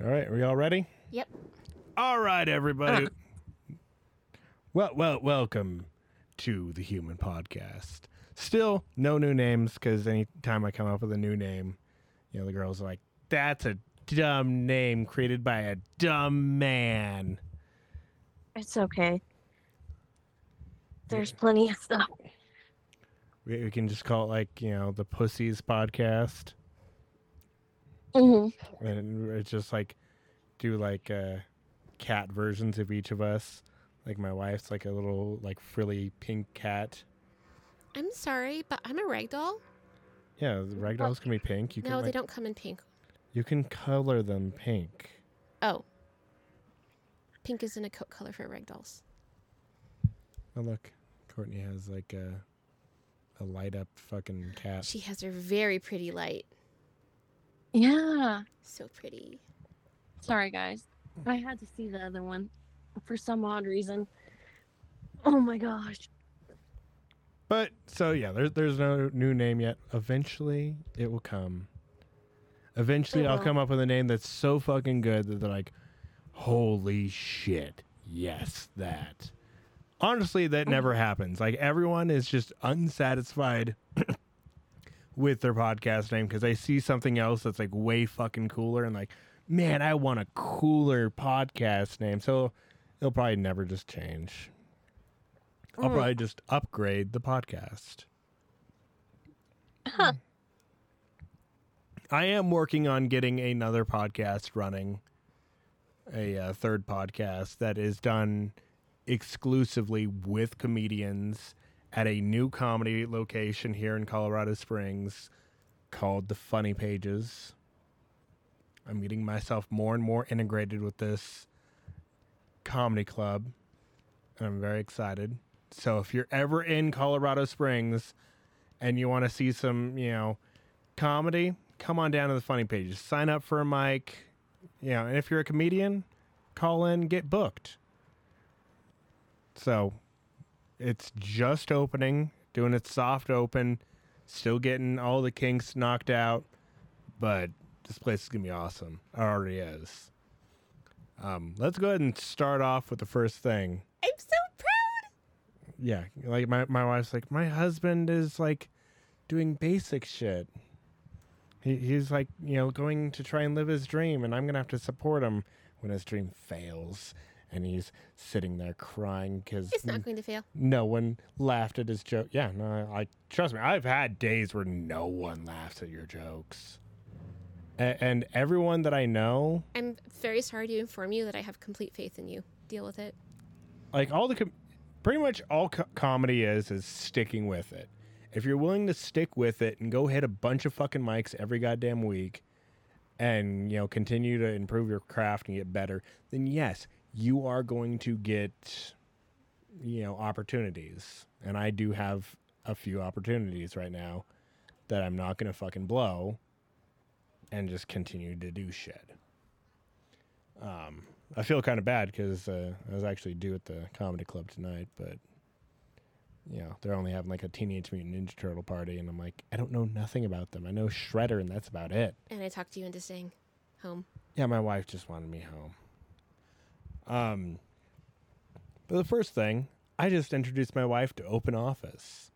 All right, are we all ready? Yep. All right, everybody. Ah. well, well, welcome to the Human Podcast. Still, no new names because anytime I come up with a new name, you know, the girls are like, "That's a dumb name created by a dumb man." It's okay. There's plenty of stuff. We, we can just call it like you know the Pussies Podcast, hmm and it's just like do like uh, cat versions of each of us. Like my wife's like a little like frilly pink cat. I'm sorry, but I'm a ragdoll. Yeah, the ragdolls can be pink. You no, can they like, don't come in pink. You can color them pink. Oh. Pink isn't a coat color for ragdolls. Oh look, Courtney has like a a light up fucking cat. She has her very pretty light. Yeah. So pretty. Sorry, guys. I had to see the other one for some odd reason. Oh my gosh. But so yeah, there's there's no new name yet. Eventually, it will come. Eventually, I'll will. come up with a name that's so fucking good that they're like, "Holy shit, yes, that." Honestly, that oh. never happens. Like everyone is just unsatisfied with their podcast name because I see something else that's like way fucking cooler and like, man, I want a cooler podcast name. So it'll probably never just change. I'll Mm. probably just upgrade the podcast. Huh. I am working on getting another podcast running, a uh, third podcast that is done exclusively with comedians at a new comedy location here in Colorado Springs called The Funny Pages. I'm getting myself more and more integrated with this comedy club, and I'm very excited. So if you're ever in Colorado Springs and you want to see some, you know, comedy, come on down to the funny pages. Sign up for a mic. You know, and if you're a comedian, call in, get booked. So it's just opening, doing its soft open, still getting all the kinks knocked out, but this place is gonna be awesome. It already is. Um, let's go ahead and start off with the first thing I'm so proud. yeah like my, my wife's like my husband is like doing basic shit he, he's like you know going to try and live his dream and i'm gonna have to support him when his dream fails and he's sitting there crying because It's not going to fail. no one laughed at his joke yeah no I, I trust me i've had days where no one laughs at your jokes A- and everyone that i know I'm very sorry to inform you that I have complete faith in you. Deal with it. like all the com- pretty much all co- comedy is is sticking with it. If you're willing to stick with it and go hit a bunch of fucking mics every goddamn week and you know continue to improve your craft and get better, then yes, you are going to get you know opportunities. And I do have a few opportunities right now that I'm not going to fucking blow and just continue to do shit. Um, I feel kind of bad because uh, I was actually due at the comedy club tonight, but you know they're only having like a Teenage Mutant Ninja Turtle party, and I'm like, I don't know nothing about them. I know Shredder, and that's about it. And I talked to you into staying home. Yeah, my wife just wanted me home. Um, but the first thing, I just introduced my wife to Open Office.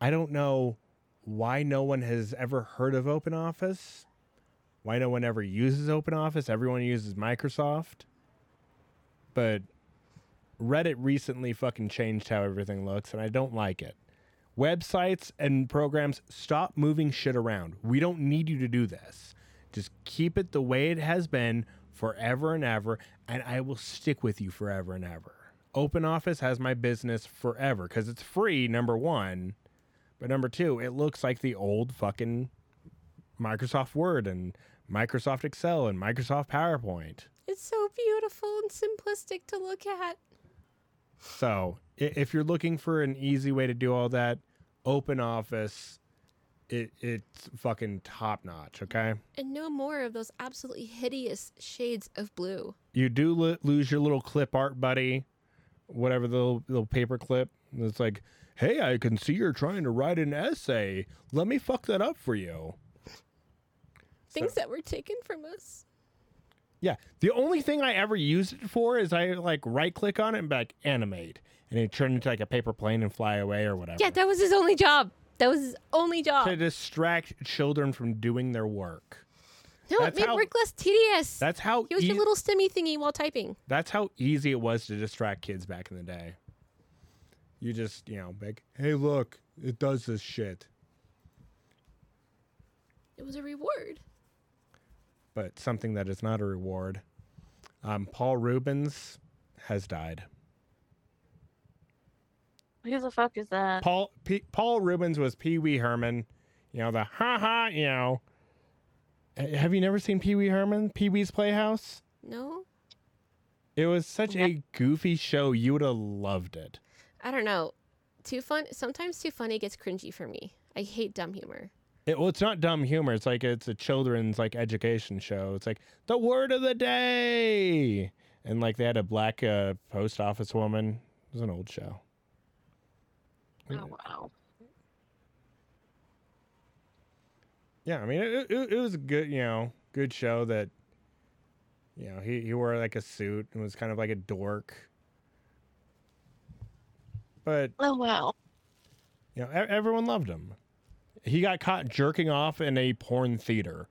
I don't know why no one has ever heard of Open Office, why no one ever uses Open Office. Everyone uses Microsoft. But Reddit recently fucking changed how everything looks, and I don't like it. Websites and programs, stop moving shit around. We don't need you to do this. Just keep it the way it has been forever and ever, and I will stick with you forever and ever. Open Office has my business forever because it's free, number one. But number two, it looks like the old fucking Microsoft Word and Microsoft Excel and Microsoft PowerPoint. It's so beautiful and simplistic to look at. So if you're looking for an easy way to do all that, Open Office, it, it's fucking top notch. Okay, And no more of those absolutely hideous shades of blue. you do lo- lose your little clip art buddy, whatever the little, little paper clip. It's like, hey, I can see you're trying to write an essay. Let me fuck that up for you. Things that were taken from us. Yeah, the only thing I ever used it for is I like right click on it and be like animate, and it turned into like a paper plane and fly away or whatever. Yeah, that was his only job. That was his only job. to distract children from doing their work. no, it made how- work less tedious. That's how he was your ea- little stimmy thingy while typing. that's how easy it was to distract kids back in the day. You just, you know, like, hey, look, it does this shit. It was a reward. But something that is not a reward. Um, Paul Reubens has died. Who the fuck is that? Paul P- Paul Reubens was Pee Wee Herman. You know the ha ha. You know. Have you never seen Pee Wee Herman? Pee Wee's Playhouse. No, It was such Yeah. a goofy show. You would have loved it. I don't know. Too fun. Sometimes too funny gets cringy for me. I hate dumb humor. It, well, it's not dumb humor. It's like it's a children's like education show. It's like the word of the day, and like they had a black uh, post office woman. It was an old show. Oh wow. Yeah, I mean it, it, it was a good, you know, good show that, you know, he, he wore like a suit and was kind of like a dork. But Oh wow. you know, everyone loved him. He got caught jerking off in a porn theater,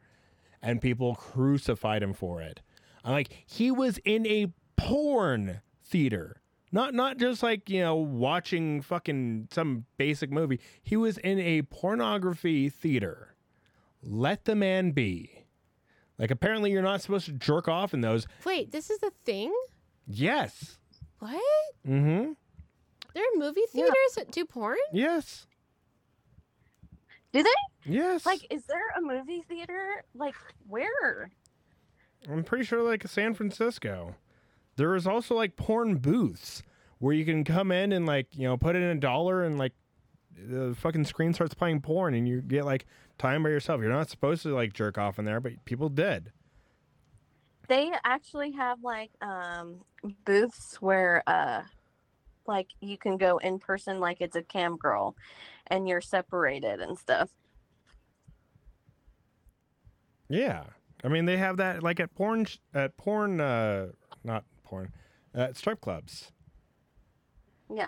and people crucified him for it. I'm like, he was in a porn theater, not not just like you know watching fucking some basic movie. He was in a pornography theater. Let the man be. Like apparently you're not supposed to jerk off in those. Wait, this is a thing? Yes. What? Mm-hmm. There are movie Yeah. theaters that do porn? Yes. Do they? Yes. Like, is there a movie theater? Like, where? I'm pretty sure like San Francisco. There is also like porn booths where you can come in and like, you know, put in a dollar and like the fucking screen starts playing porn and you get like time by yourself. You're not supposed to like jerk off in there, but people did. They actually have like um booths where uh like you can go in person like it's a cam girl and you're separated and stuff. Yeah. I mean, they have that like at porn sh- at porn uh not porn. At strip clubs. Yeah.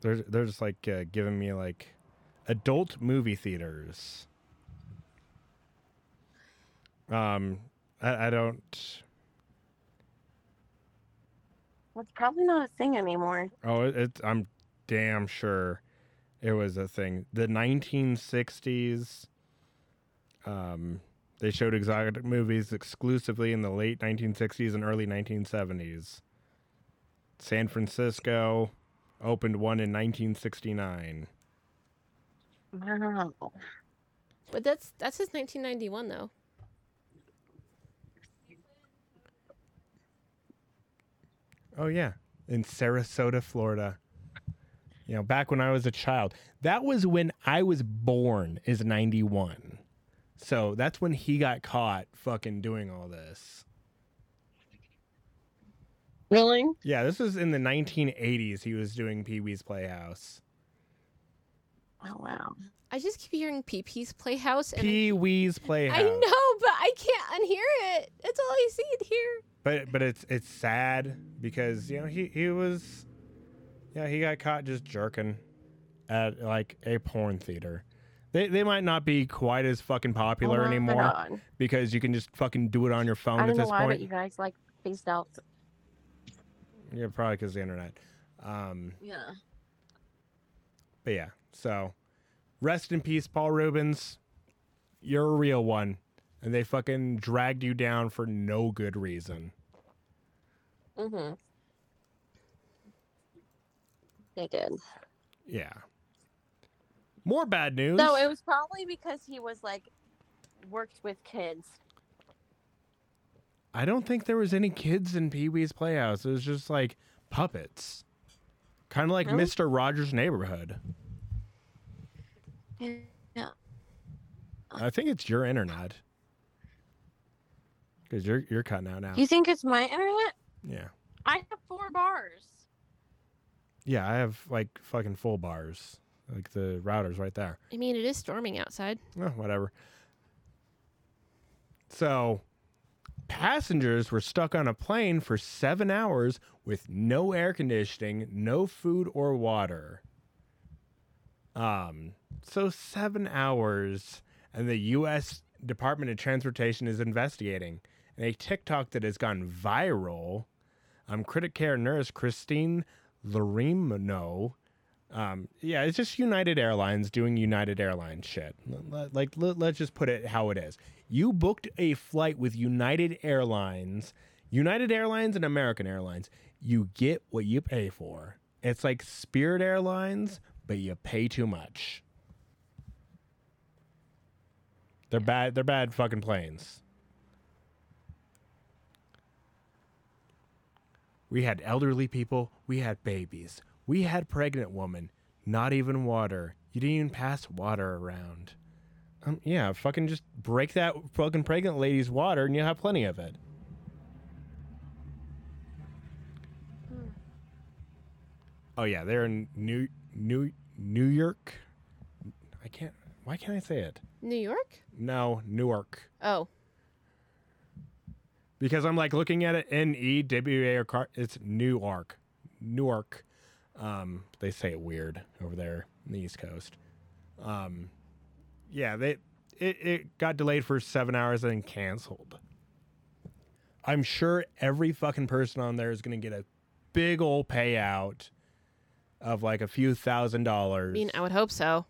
They're they're just like uh, giving me like adult movie theaters. Um, I, I don't. It's probably not a thing anymore. Oh, it, it's. I'm damn sure it was a thing. The 1960s. Um, they showed exotic movies exclusively in the late 1960s and early 1970s. San Francisco opened one in 1969. Wow. But that's that's his 1991 though. Oh yeah, in Sarasota, Florida. You know, back when I was a child. That was when I was born is 91. So that's when he got caught fucking doing all this. Really? Yeah, this was in the 1980s he was doing Pee-wee's Playhouse. Oh wow. I just keep hearing Pee-Pee's Playhouse and Pee-wee's Playhouse. I know, but I can't unhear it. That's all I see and hear. But but it's it's sad because you know he he was yeah, he got caught just jerking at like a porn theater. They they might not be quite as fucking popular Oh anymore because you can just fucking do it on your phone I don't know this why, but you guys like spaced out. Yeah, probably because the internet. Um, Yeah. but yeah, so rest in peace, Paul Reubens. You're a real one, and they fucking dragged you down for no good reason. Mm-hmm. They did. Yeah. More bad news. No, it was probably because he was like worked with kids. I don't think there was any kids in Pee Wee's Playhouse. It was just like puppets, kind of like Really? Mister Rogers' Neighborhood. Yeah. I think it's your internet because you're you're cutting out now. You think it's my internet? Yeah, I have four bars. yeah. I have like fucking full bars, like the router's right there. I mean, it is storming outside. Oh, whatever. So, passengers were stuck on a plane for seven hours with no air conditioning, no food or water. Um, so seven hours, and the U.S. Department of Transportation is investigating. And a TikTok that has gone viral. Um, critic care nurse Christine Larimino. Um, yeah, it's just United Airlines doing United Airlines shit. Like, let's just put it how it is. You booked a flight with United Airlines, United Airlines and American Airlines. You get what you pay for. It's like Spirit Airlines, but you pay too much. They're bad. They're bad fucking planes. We had elderly people. We had babies. We had pregnant women. Not even water. You didn't even pass water around. Um, yeah, fucking just break that fucking pregnant lady's water, and you'll have plenty of it. Oh yeah, they're in New New New York. I can't. Why can't I say it? New York? No, Newark. Oh, because I'm like looking at it N E W A R car. It's Newark, Newark. Um, they say it weird over there in the East Coast. Um, yeah, they it, it got delayed for seven hours and then canceled. I'm sure every fucking person on there is gonna get a big old payout of like a few thousand dollars. I mean, I would hope so.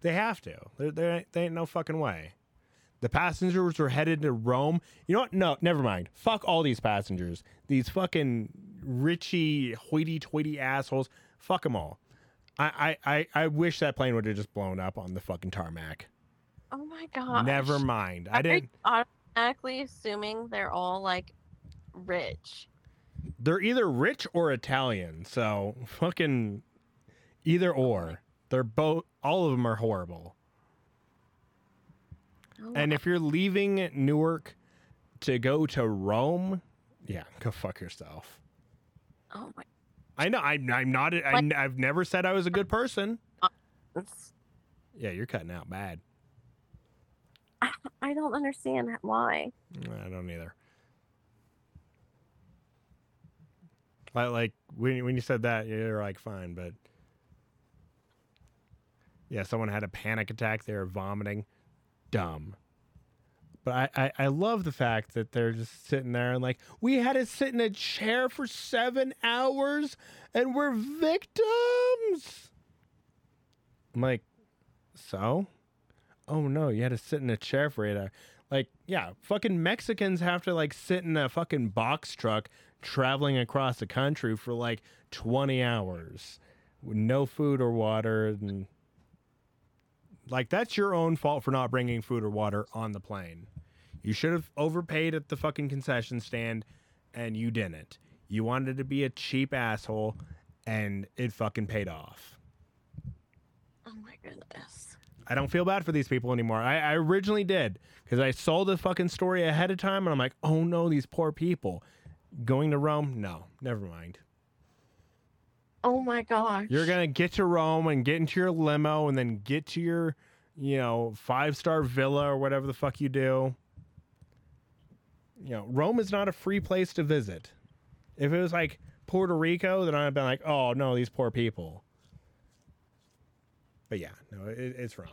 They have to. There, there, ain't- there ain't no fucking way. The passengers were headed to Rome. You know what? No, never mind. Fuck all these passengers. These fucking richy, hoity-toity assholes. Fuck them all. I, I, I, I wish that plane would have just blown up on the fucking tarmac. Oh my god. Never mind. I didn't. automatically assuming they're all like rich. They're either rich or Italian. So fucking either oh or. They're both. All of them are horrible. Oh, And if you're leaving Newark to go to Rome, yeah, go fuck yourself. oh my I know. I'm, I'm not. I, I've never said I was a good person. Uh, yeah, you're cutting out bad. I don't understand why. I don't either. Like, like when when you said that, you're like fine, but yeah, someone had a panic attack. They were vomiting. Dumb. But I, I, I love the fact that they're just sitting there and like we had to sit in a chair for seven hours and we're victims. I'm like, so? Oh no, you had to sit in a chair for eight hours. Like, yeah, fucking Mexicans have to like sit in a fucking box truck traveling across the country for like 20 hours with no food or water and like that's your own fault for not bringing food or water on the plane. You should have overpaid at the fucking concession stand and you didn't. You wanted to be a cheap asshole and it fucking paid off. Oh my goodness. I don't feel bad for these people anymore. I, I originally did because I saw the fucking story ahead of time and I'm like, oh no, these poor people. Going to Rome? No, never mind. Oh my gosh. You're going to get to Rome and get into your limo and then get to your, you know, five star villa or whatever the fuck you do. You know, Rome is not a free place to visit. If it was like Puerto Rico, then I'd have been like, oh no, these poor people. But yeah, no, it, it's Rome.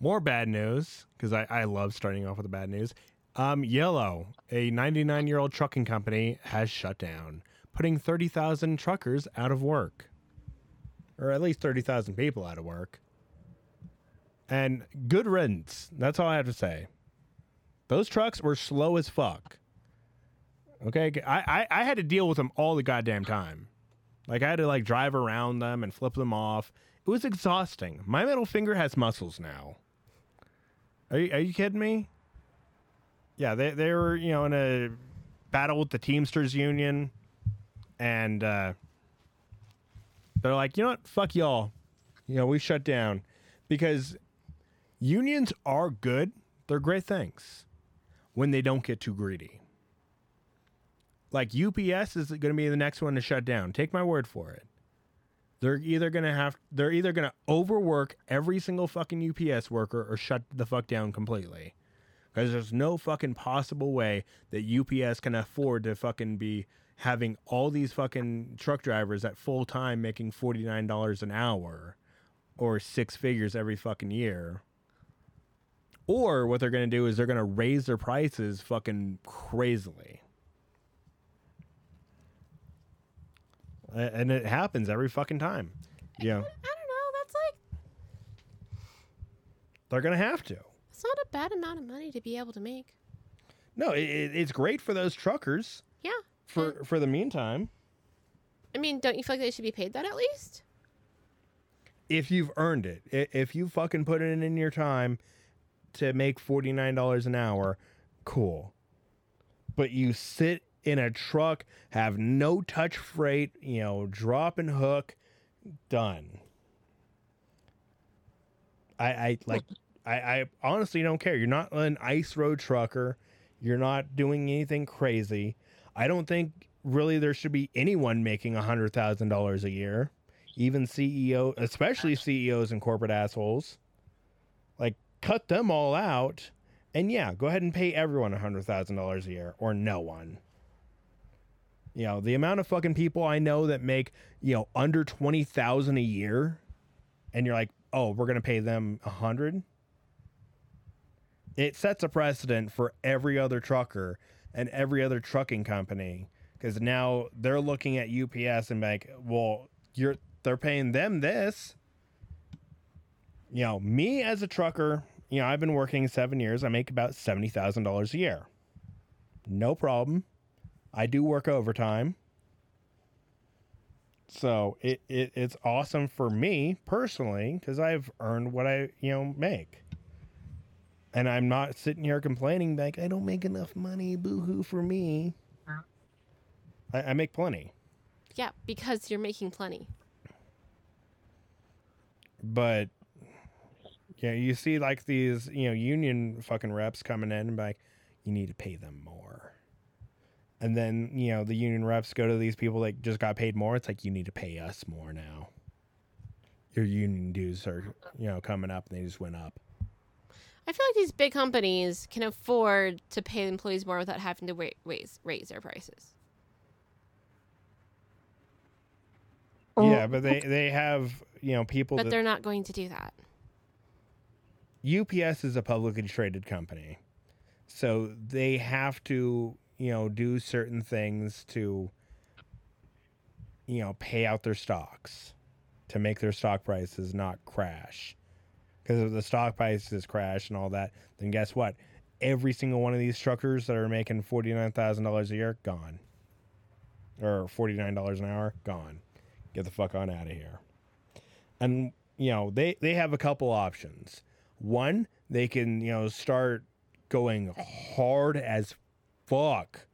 More bad news, because I, I love starting off with the bad news. Um, Yellow, a 99 year old trucking company, has shut down, putting 30,000 truckers out of work. Or at least 30,000 people out of work. And good riddance. That's all I have to say. Those trucks were slow as fuck. Okay, I, I, I had to deal with them all the goddamn time. Like I had to like drive around them and flip them off. It was exhausting. My middle finger has muscles now. Are you, are you kidding me? Yeah, they they were you know in a battle with the Teamsters Union, and uh, they're like, you know what, fuck y'all. You know we shut down because unions are good. They're great things when they don't get too greedy. Like UPS is going to be the next one to shut down. Take my word for it. They're either going to have they're either going to overwork every single fucking UPS worker or shut the fuck down completely. because there's no fucking possible way that UPS can afford to fucking be having all these fucking truck drivers at full time making $49 an hour or six figures every fucking year. Or what they're going to do is they're going to raise their prices fucking crazily. And it happens every fucking time. Yeah, I don't know. That's like they're going to have to. it's not a bad amount of money to be able to make. No, it, it- it's great for those truckers Yeah. for for the meantime. I mean, don't you feel like they should be paid that at least? If you've earned it, if you fucking put it in your time to make forty nine dollars an hour, cool. But you sit in a truck, have no touch freight, you know, drop and hook, done. I, I like I, I honestly don't care. You're not an ice road trucker. You're not doing anything crazy. I don't think really there should be anyone making a hundred thousand dollars a year. Even CEO, especially CEOs and corporate assholes. Cut them all out. And yeah, go ahead and pay everyone a hundred thousand dollars a year or no one. You know, the amount of fucking people I know that make, you know, under twenty thousand a year and you're like, oh, we're gonna pay them a hundred. It sets a precedent for every other trucker and every other trucking company because now they're looking at UPS and like, well, you're they're paying them this. You know, me as a trucker, you know, I've been working seven years. I make about seventy thousand dollars a year. No problem. I do work overtime. So it, it it's awesome for me personally because I've earned what I you know make, and I'm not sitting here complaining like I don't make enough money. Boo hoo for me. I, I make plenty, Yeah, because you're making plenty. but yeah, you see like these you know union fucking reps coming in and be like, you need to pay them more. And then, you know, the union reps go to these people that just got paid more. It's like, you need to pay us more now. Your union dues are, you know, coming up and they just went up. I feel like these big companies can afford to pay employees more without having to wa- raise raise their prices. Oh, yeah, but they, they have, you know, people But that they're not going to do that. UPS is a publicly traded company. So they have to, you know, do certain things to, you know, pay out their stocks to make their stock prices not crash. Because if the stock prices crash and all that, then guess what? Every single one of these truckers that are making $49,000 a year, gone. Or $49 an hour, gone. Get the fuck on out of here. And, you know, they, they have a couple options. One, they can, you know, start going hard as fuck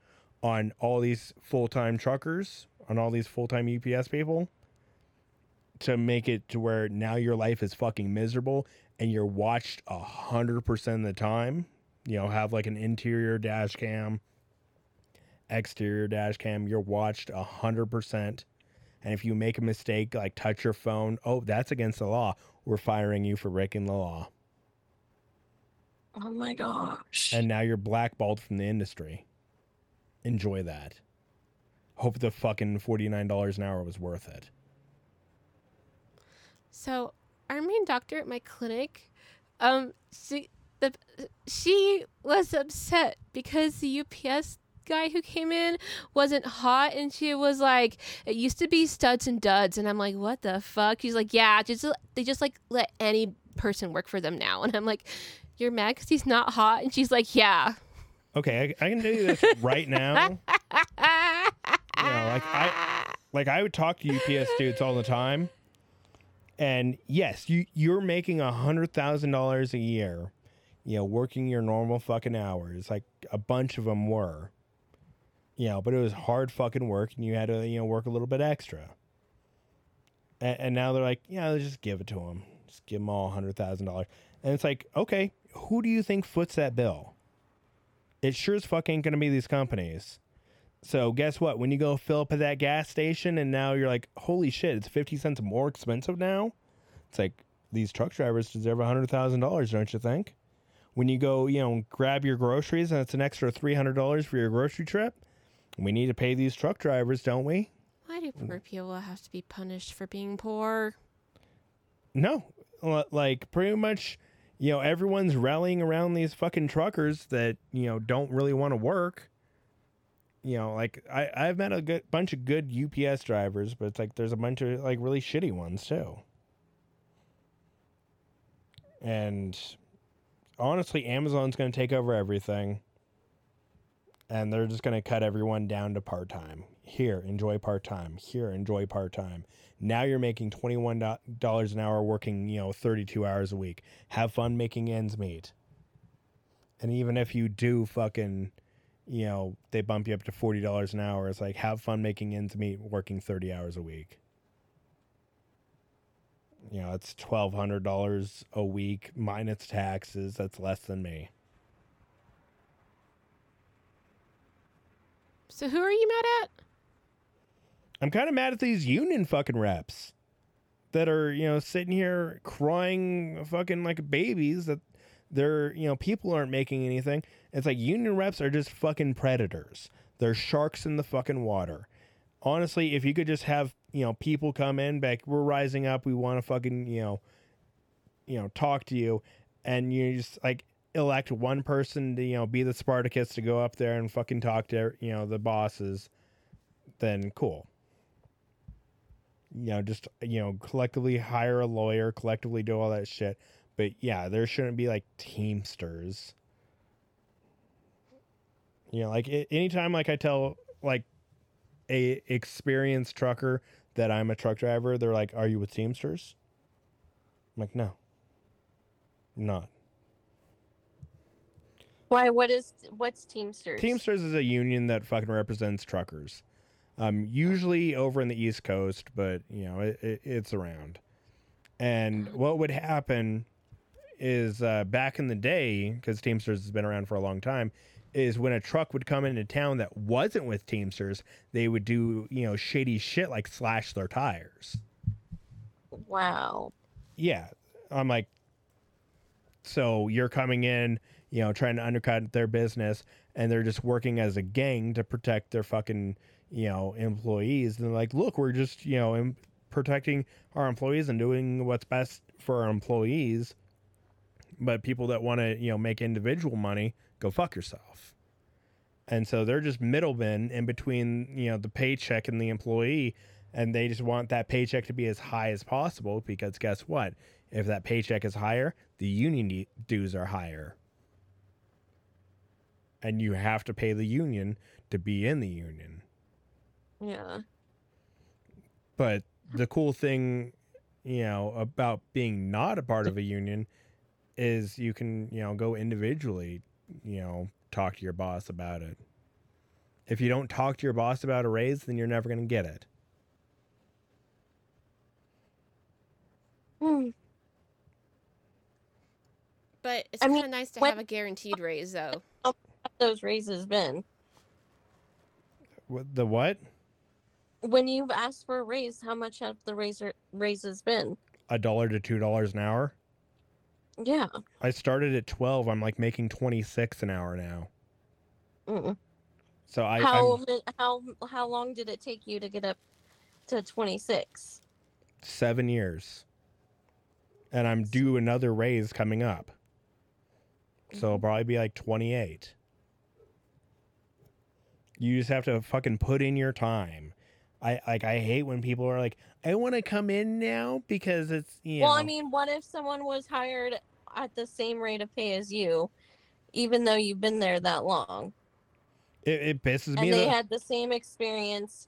on all these full time truckers, on all these full time UPS people to make it to where now your life is fucking miserable and you're watched a hundred percent of the time. You know, have like an interior dash cam, exterior dash cam, you're watched a hundred percent. And if you make a mistake, like touch your phone, oh, that's against the law. We're firing you for breaking the law. Oh my gosh. and now you're blackballed from the industry. Enjoy that. Hope the fucking forty nine dollars an hour was worth it. So our main doctor at my clinic, um, she the she was upset because the UPS guy who came in wasn't hot, and she was like, "It used to be studs and duds," and I'm like, "What the fuck?" She's like, "Yeah, just they just like let any person work for them now," and I'm like, "You're mad because he's not hot?" And she's like, "Yeah." Okay, I, I can tell you this right now. You know, like I like I would talk to UPS dudes all the time, and yes, you you're making a hundred thousand dollars a year, you know, working your normal fucking hours. Like a bunch of them were, you know, but it was hard fucking work, and you had to you know work a little bit extra. And, and now they're like, yeah, let's just give it to them, just give them all a hundred thousand dollars, and it's like, okay, who do you think foots that bill? It sure as fuck ain't gonna be these companies. So guess what? When you go fill up at that gas station and now you're like, holy shit, it's fifty cents more expensive now. It's like these truck drivers deserve a hundred thousand dollars, don't you think? when you go, you know, grab your groceries and it's an extra $300 for your grocery trip, we need to pay these truck drivers, don't we? Why do poor people have to be punished for being poor? No. Like pretty much, you know, everyone's rallying around these fucking truckers that, you know, don't really want to work. You know, like I I've met a good bunch of good UPS drivers, but it's like there's a bunch of like really shitty ones too. And honestly, Amazon's going to take over everything. And they're just going to cut everyone down to part time. Here, enjoy part time. Here, enjoy part time. Now you're making $21 an hour working, you know, 32 hours a week. Have fun making ends meet. And even if you do fucking, you know, they bump you up to $40 an hour, it's like have fun making ends meet working 30 hours a week. You know, it's $1,200 a week minus taxes. That's less than me. So who are you mad at? I'm kind of mad at these union fucking reps that are, you know, sitting here crying fucking like babies that they're, you know, people aren't making anything. It's like union reps are just fucking predators. They're sharks in the fucking water. Honestly, if you could just have, you know, people come in back, we're rising up, we want to fucking, you know, you know, talk to you and you just like elect one person to, you know, be the Spartacus to go up there and fucking talk to, you know, the bosses, then cool you know, just you know, collectively hire a lawyer, collectively do all that shit. But yeah, there shouldn't be like teamsters. You know, like anytime like I tell like a experienced trucker that I'm a truck driver, they're like, "Are you with Teamsters?" I'm like, "No, I'm not." Why? What is what's Teamsters? Teamsters is a union that fucking represents truckers. Um, usually over in the East Coast, but you know it, it, it's around. And what would happen is uh, back in the day, because Teamsters has been around for a long time, is when a truck would come into town that wasn't with Teamsters, they would do you know shady shit like slash their tires. Wow. Yeah, I'm like, so you're coming in, you know, trying to undercut their business, and they're just working as a gang to protect their fucking, you know, employees. And like, look, we're just, you know, em- protecting our employees and doing what's best for our employees. But people that want to, you know, make individual money, go fuck yourself. And so they're just middlemen in between, you know, the paycheck and the employee. And they just want that paycheck to be as high as possible because guess what? If that paycheck is higher, the union dues are higher. And you have to pay the union to be in the union. Yeah. But the cool thing, you know, about being not a part of a union is you can, you know, go individually, you know, talk to your boss about it. If you don't talk to your boss about a raise, then you're never going to get it. Hmm. But it's I kind of nice to when- have a guaranteed raise, though. Have those raises been? What, the what? When you've asked for a raise, how much have the raiser raises been? A dollar to two dollars an hour. Yeah. I started at twelve. I'm like making twenty six an hour now. Mm. So I how I'm how how long did it take you to get up to 26? seven years, and I'm due another raise coming up. So it'll probably be like twenty eight. You just have to fucking put in your time. I like I hate when people are like, I want to come in now because it's you Well, know. I mean, what if someone was hired at the same rate of pay as you, even though you've been there that long, it, it pisses me. and they the- had the same experience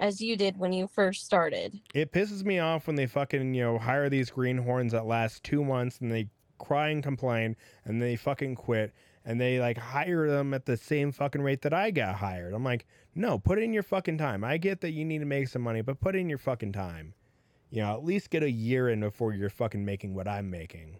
as you did when you first started? It pisses me off when they fucking, you know, hire these greenhorns that last two months and they cry and complain and they fucking quit and they like hire them at the same fucking rate that I got hired. I'm like, no, put in your fucking time. I get that you need to make some money, but put in your fucking time. You know, at least get a year in before you're fucking making what I'm making.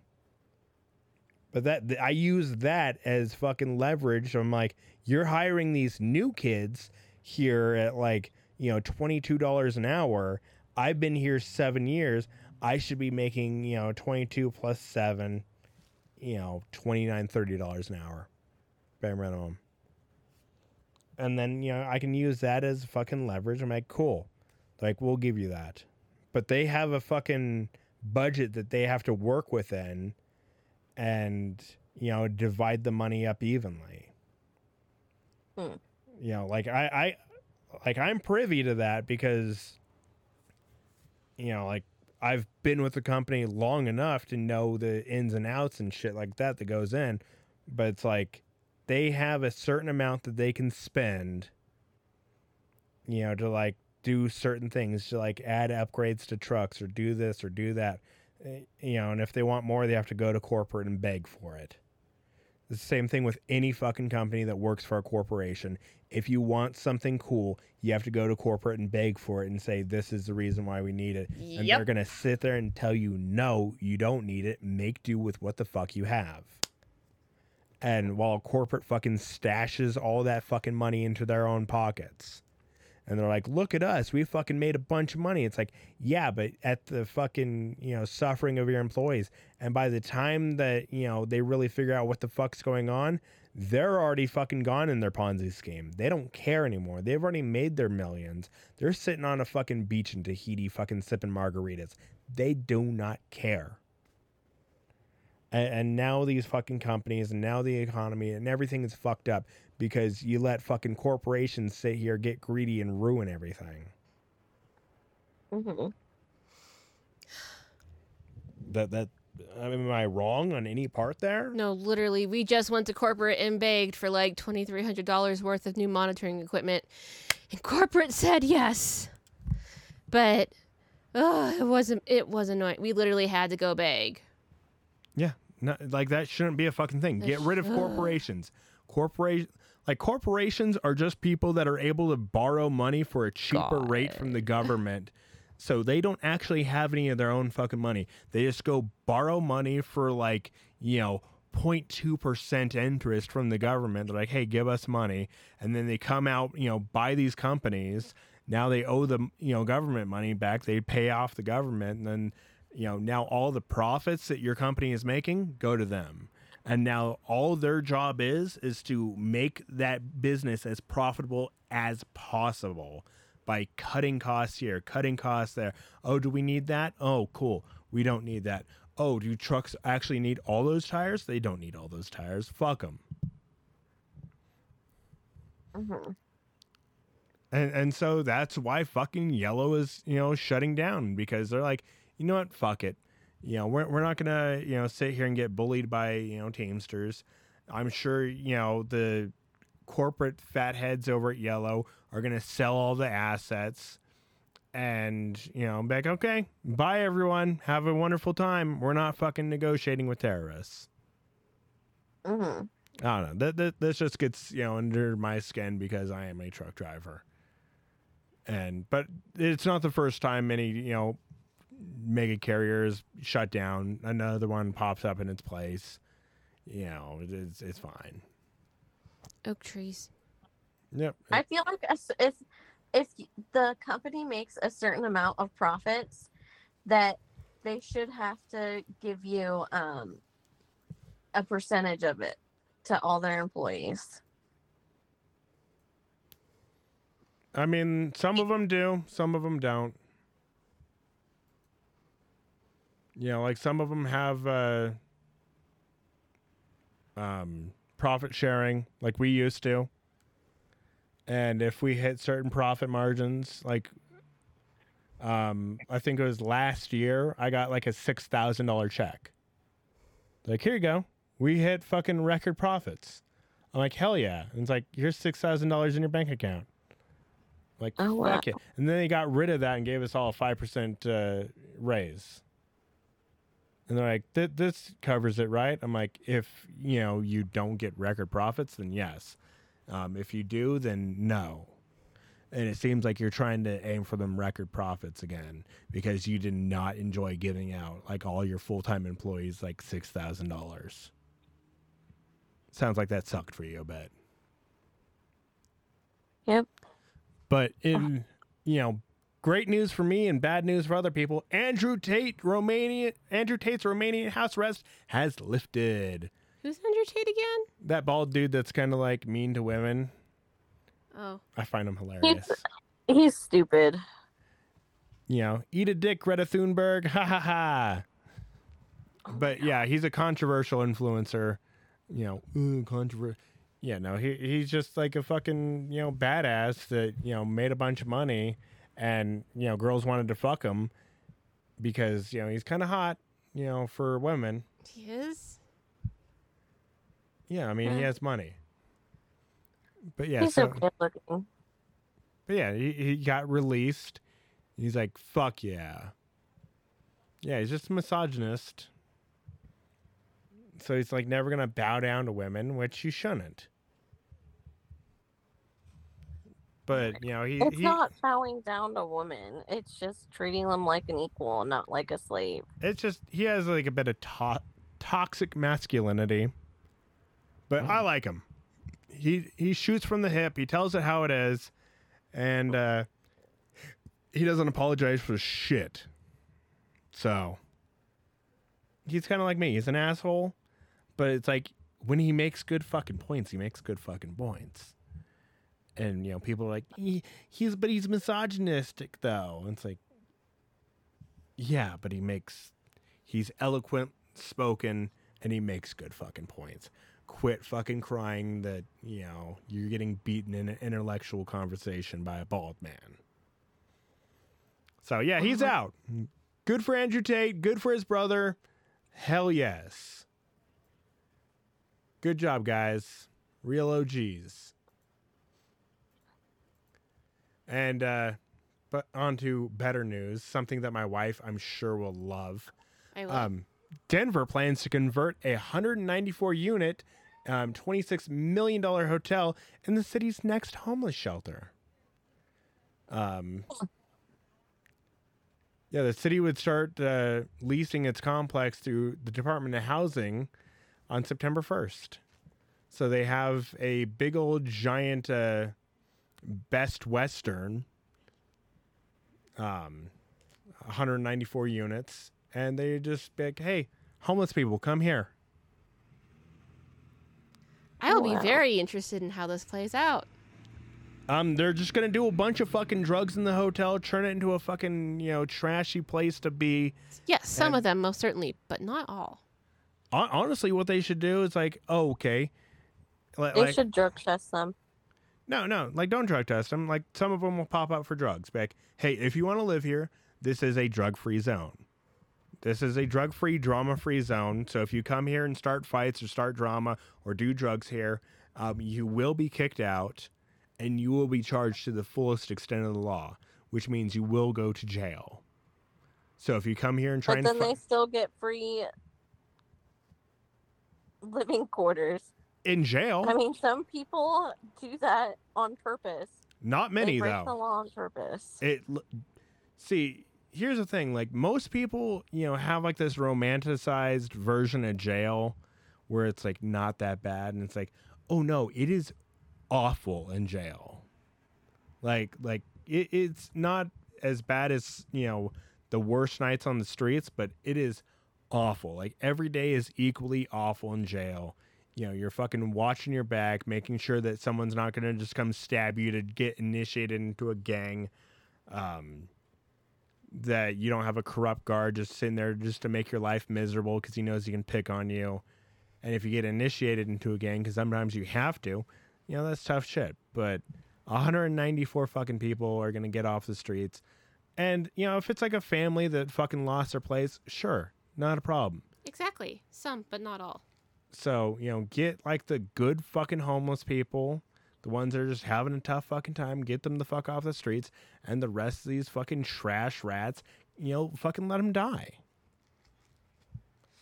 But that th- I use that as fucking leverage. I'm like, you're hiring these new kids here at like, you know, $22 an hour. I've been here seven years. I should be making, you know, 22 plus seven, you know, 29 $30 an hour, bare minimum. And then, you know, I can use that as fucking leverage. I'm like, cool. Like, we'll give you that. But they have a fucking budget that they have to work within and, you know, divide the money up evenly. Hmm. You know, like I, I like I'm privy to that because you know, like I've been with the company long enough to know the ins and outs and shit like that that goes in. But it's like they have a certain amount that they can spend, you know, to like do certain things, to like add upgrades to trucks or do this or do that. Eh, You know, and if they want more, they have to go to corporate and beg for it. The same thing with any fucking company that works for a corporation. If you want something cool, you have to go to corporate and beg for it and say, this is the reason why we need it. And they're going to sit there and tell you, no, you don't need it. Make do with what the fuck you have. And while corporate fucking stashes all that fucking money into their own pockets. And they're like, look at us. We fucking made a bunch of money. It's like, yeah, but at the fucking, you know, suffering of your employees. And by the time that, you know, they really figure out what the fuck's going on, they're already fucking gone in their Ponzi scheme. They don't care anymore. They've already made their millions. They're sitting on a fucking beach in Tahiti fucking sipping margaritas. They do not care. And, and now these fucking companies and now the economy and everything is fucked up because you let fucking corporations sit here, get greedy, and ruin everything. hmm That that I mean, am I wrong on any part there? No, literally, we just went to corporate and begged for like twenty three hundred dollars worth of new monitoring equipment, and corporate said yes, but uh, it wasn't. It was annoying. We literally had to go beg. Yeah, no, like that shouldn't be a fucking thing. Get rid of corporations. Corporation like corporations are just people that are able to borrow money for a cheaper rate from the government. So they don't actually have any of their own fucking money. They just go borrow money for like, you know, 0.2% interest from the government. They're like, "Hey, give us money." And then they come out, you know, buy these companies. Now they owe the, you know, government money back. They pay off the government and then you know, now all the profits that your company is making go to them. And now all their job is is to make that business as profitable as possible by cutting costs here, cutting costs there. Oh, do we need that? Oh, cool. We don't need that. Oh, do trucks actually need all those tires? They don't need all those tires. Fuck them. hmm And and so that's why fucking yellow is, you know, shutting down because they're like, you know what, fuck it. You know, we're we're not gonna, you know, sit here and get bullied by, you know, Teamsters. I'm sure, you know, the corporate fatheads over at Yellow are gonna sell all the assets and, you know, be like, okay, bye everyone. Have a wonderful time. We're not fucking negotiating with terrorists. hmm I don't know. That, that this just gets you know under my skin because I am a truck driver, and but it's not the first time any you know mega carriers shut down. Another one pops up in its place. You know, it's it's fine. Oak trees. Yep. I feel like if if the company makes a certain amount of profits, that they should have to give you um, a percentage of it to all their employees. I mean, some of them do, some of them don't. You know, like some of them have uh, um, profit sharing, like we used to. And if we hit certain profit margins, like um, I think it was last year, I got like a six thousand dollar check. Like, here you go. We hit fucking record profits. I'm like, hell yeah. And it's like, here's six thousand dollars in your bank account. Like, Oh, fuck wow. it. And then they got rid of that and gave us all a five percent uh, raise. And they're like, "Th- this covers it, right? I'm like, if you know you don't get record profits, then yes. Um, if you do, then no. And it seems like you're trying to aim for them record profits again because you did not enjoy giving out like all your full time employees like six thousand dollars. Sounds like that sucked for you a bit. Yep. But in you know, great news for me and bad news for other people. Andrew Tate, Romanian Andrew Tate's Romanian house arrest has lifted. Who's Andrew Tate again? That bald dude that's kind of like mean to women. Oh, I find him hilarious. He's stupid. you know, eat a dick, Greta Thunberg. Ha ha ha. Oh, but yeah, he's a controversial influencer. You know, controversial. Yeah, no, he he's just like a fucking you know badass that you know made a bunch of money, and you know girls wanted to fuck him because you know he's kind of hot, you know, for women. he is. Yeah, I mean he has money. But yeah, He's so okay looking. But yeah, he, he got released. He's like, fuck yeah. Yeah, he's just a misogynist. So he's like never gonna bow down to women, which you shouldn't. But you know, he, It's he not bowing down to women. It's just treating them like an equal, not like a slave. it's just he has like a bit of to- toxic masculinity. But I like him. He he shoots from the hip. He tells it how it is, and uh, he doesn't apologize for shit. So he's kind of like me. He's an asshole, but it's like when he makes good fucking points, he makes good fucking points. And you know, people are like, he, he's but he's misogynistic though. And it's like, yeah, but he makes he's eloquent spoken and he makes good fucking points. Quit fucking crying that, you know, you're getting beaten in an intellectual conversation by a bald man. So yeah, he's out. Good for Andrew Tate, good for his brother. Hell yes. Good job, guys. Real OGs. And uh but on to better news, something that my wife I'm sure will love. I love. Um, Denver plans to convert a 194 unit, um, $26 million hotel in the city's next homeless shelter. Um, yeah, the city would start uh, leasing its complex through the Department of Housing on September 1st. So they have a big old giant uh, Best Western, um, 194 units and they just be like, "Hey, homeless people, come here." I will be very interested in how this plays out. Um, they're just gonna do a bunch of fucking drugs in the hotel, turn it into a fucking you know trashy place to be. Yes, some And- of them most certainly, but not all. Honestly, what they should do is like, oh, okay, like, They like should drug test them. No, no, like don't drug test them. Like some of them will pop up for drugs. Like, hey, if you want to live here, this is a drug-free zone. This is a drug-free, drama-free zone. So if you come here and start fights or start drama or do drugs here, um, you will be kicked out, and you will be charged to the fullest extent of the law, which means you will go to jail. So if you come here and try But and then fi- they still get free living quarters. In jail, I mean, some people do that on purpose. not many they break though. the law on purpose. it see here's the thing like most people you know have like this romanticized version of jail where it's like not that bad and it's like oh no it is awful in jail like like it, it's not as bad as you know the worst nights on the streets but it is awful like every day is equally awful in jail you know you're fucking watching your back making sure that someone's not going to just come stab you to get initiated into a gang um, that you don't have a corrupt guard just sitting there just to make your life miserable because he knows he can pick on you. And if you get initiated into a gang, because sometimes you have to, you know, that's tough shit. But 194 fucking people are going to get off the streets. And, you know, if it's like a family that fucking lost their place, sure, not a problem. Exactly. Some, but not all. So, you know, get like the good fucking homeless people, the ones that are just having a tough fucking time, get them the fuck off the streets, and the rest of these fucking trash rats, you know, fucking let them die.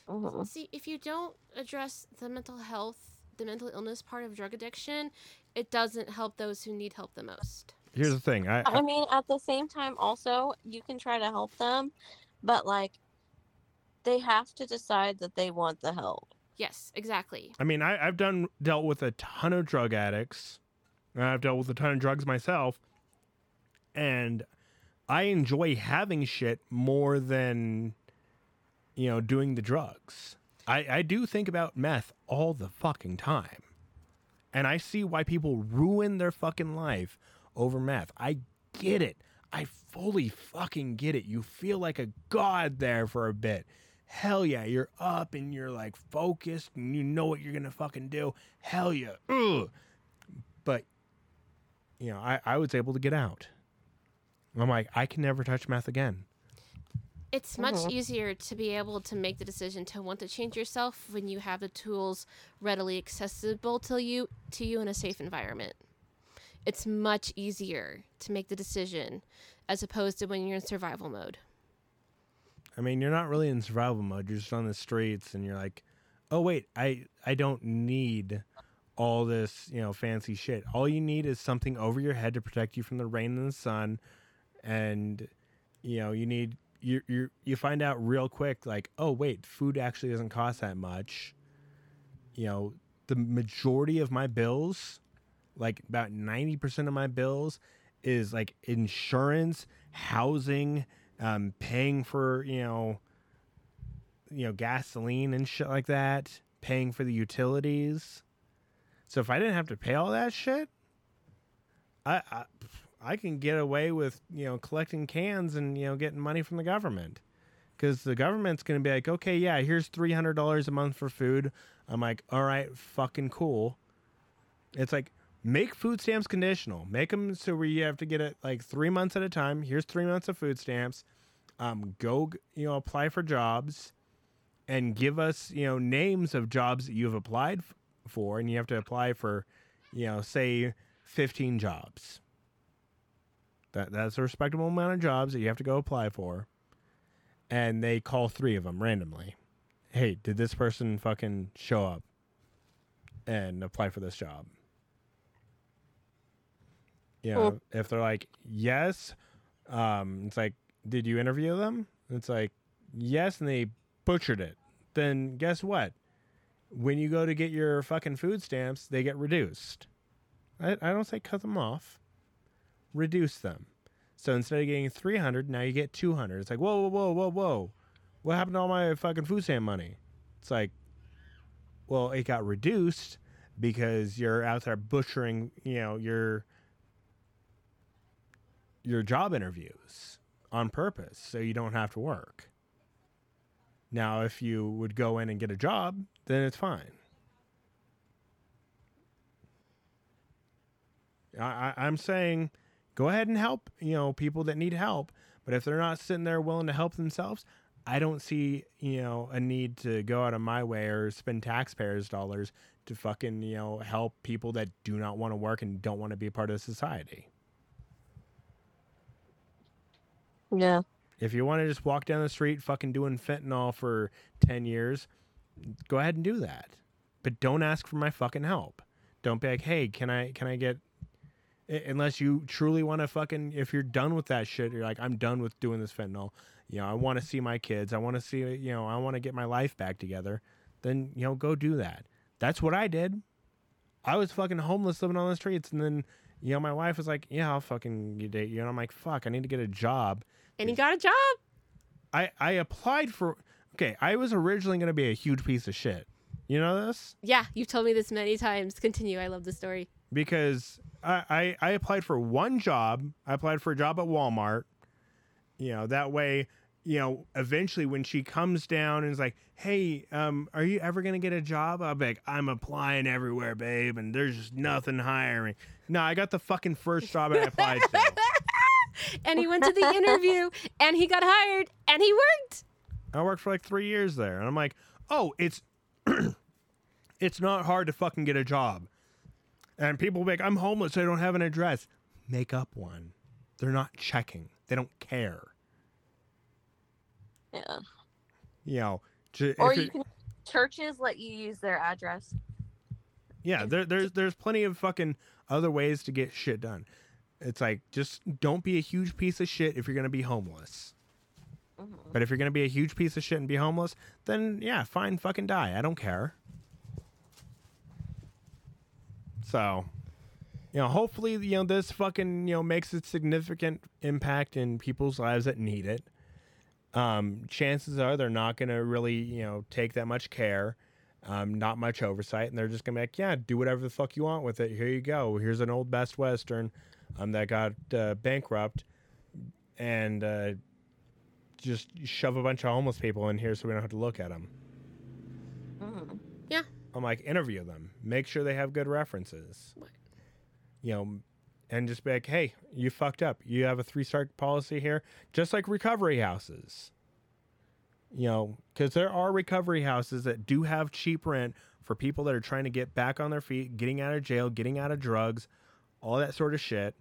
Mhm. See, if you don't address the mental health, the mental illness part of drug addiction, it doesn't help those who need help the most. Here's the thing. I, I mean, at the same time, also, you can try to help them, but like, they have to decide that they want the help. Yes, exactly. I mean, I, I've done dealt with a ton of drug addicts. I've dealt with a ton of drugs myself, and I enjoy having shit more than you know doing the drugs. I I do think about meth all the fucking time. And I see why people ruin their fucking life over meth. I get it. I fully fucking get it. You feel like a god there for a bit. Hell yeah, you're up and you're like focused and you know what you're gonna fucking do. Hell yeah. Ugh. But you know, I, I was able to get out. I'm like, I can never touch meth again. It's much Mhm. easier to be able to make the decision to want to change yourself when you have the tools readily accessible to you to you in a safe environment. It's much easier to make the decision as opposed to when you're in survival mode. I mean, you're not really in survival mode. You're just on the streets, and you're like, "Oh wait, I I don't need all this you know fancy shit. All you need is something over your head to protect you from the rain and the sun, and you know you need you you you find out real quick like, oh wait, food actually doesn't cost that much. You know, the majority of my bills, like about ninety percent of my bills, is like insurance, housing." Um, paying for you know you know gasoline and shit like that paying for the utilities. So if i didn't have to pay all that shit i i, I can get away with you know collecting cans and you know getting money from the government. Because the government's going to be like okay yeah here's $300 a month for food. I'm like all right fucking cool. It's like make food stamps conditional. Make them so where you have to get it like three months at a time. Here's three months of food stamps. Um, go you know apply for jobs and give us you know names of jobs that you've applied f- for and you have to apply for you know say 15 jobs. That that's a respectable amount of jobs that you have to go apply for and they call three of them randomly. Hey did this person fucking show up and apply for this job you know if they're like yes um it's like did you interview them? It's like yes and they butchered it. Then guess what? When you go to get your fucking food stamps they get reduced. I, I don't say cut them off. Reduce them. So instead of getting 300 now you get 200 it's like whoa whoa whoa whoa whoa. What happened to all my fucking food stamp money? It's like well it got reduced because you're out there butchering you know your your job interviews on purpose so you don't have to work. Now, if you would go in and get a job, then it's fine. I, I'm saying go ahead and help, you know, people that need help. But if they're not sitting there willing to help themselves, I don't see, you know, a need to go out of my way or spend taxpayers' dollars to fucking, you know, help people that do not want to work and don't want to be a part of society. Yeah. If you want to just walk down the street fucking doing fentanyl for 10 years, go ahead and do that. But don't ask for my fucking help. Don't be like, "Hey, can I can I get unless you truly want to fucking if you're done with that shit, you're like, "I'm done with doing this fentanyl. You know, I want to see my kids. I want to see, you know, I want to get my life back together." Then, you know, go do that. That's what I did. I was fucking homeless living on the streets and then you know, my wife was like, "Yeah, I'll fucking date you." And I'm like, "Fuck, I need to get a job." And he got a job. I I applied for okay. I was originally going to be a huge piece of shit. You know this Yeah, you've told me this many times. Continue. I love the story. because I, I I applied for one job. I applied for a job at Walmart. You know that way. You know, eventually when she comes down and is like, "Hey, um, are you ever gonna get a job?" I'll be like, "I'm applying everywhere, babe, and there's just nothing hiring." No, I got the fucking first job I applied to. And he went to the interview and he got hired and he worked. I worked for like three years there, and I'm like, oh, it's it's not hard to fucking get a job. And people will be like, I'm homeless, I don't have an address. Make up one. They're not checking. They don't care. Yeah. You know, ju- Or you it- can churches let you use their address. yeah, there, there's there's plenty of fucking other ways to get shit done. It's like just don't be a huge piece of shit if you're gonna be homeless. Mhm. But if you're gonna be a huge piece of shit and be homeless, then yeah, fine, fucking die. I don't care. So, you know, hopefully, you know, this fucking, you know, makes a significant impact in people's lives that need it. Um, chances are they're not going to really, you know, take that much care, um, not much oversight, and they're just going to be like, yeah, do whatever the fuck you want with it. Here you go. Here's an old Best Western um, that got uh, bankrupt, and uh, just shove a bunch of homeless people in here so we don't have to look at them. Mm. I'm like, interview them, make sure they have good references. Right. You know, and just be like, hey, you fucked up. You have a three star policy here, just like recovery houses. You know, because there are recovery houses that do have cheap rent for people that are trying to get back on their feet, getting out of jail, getting out of drugs, all that sort of shit.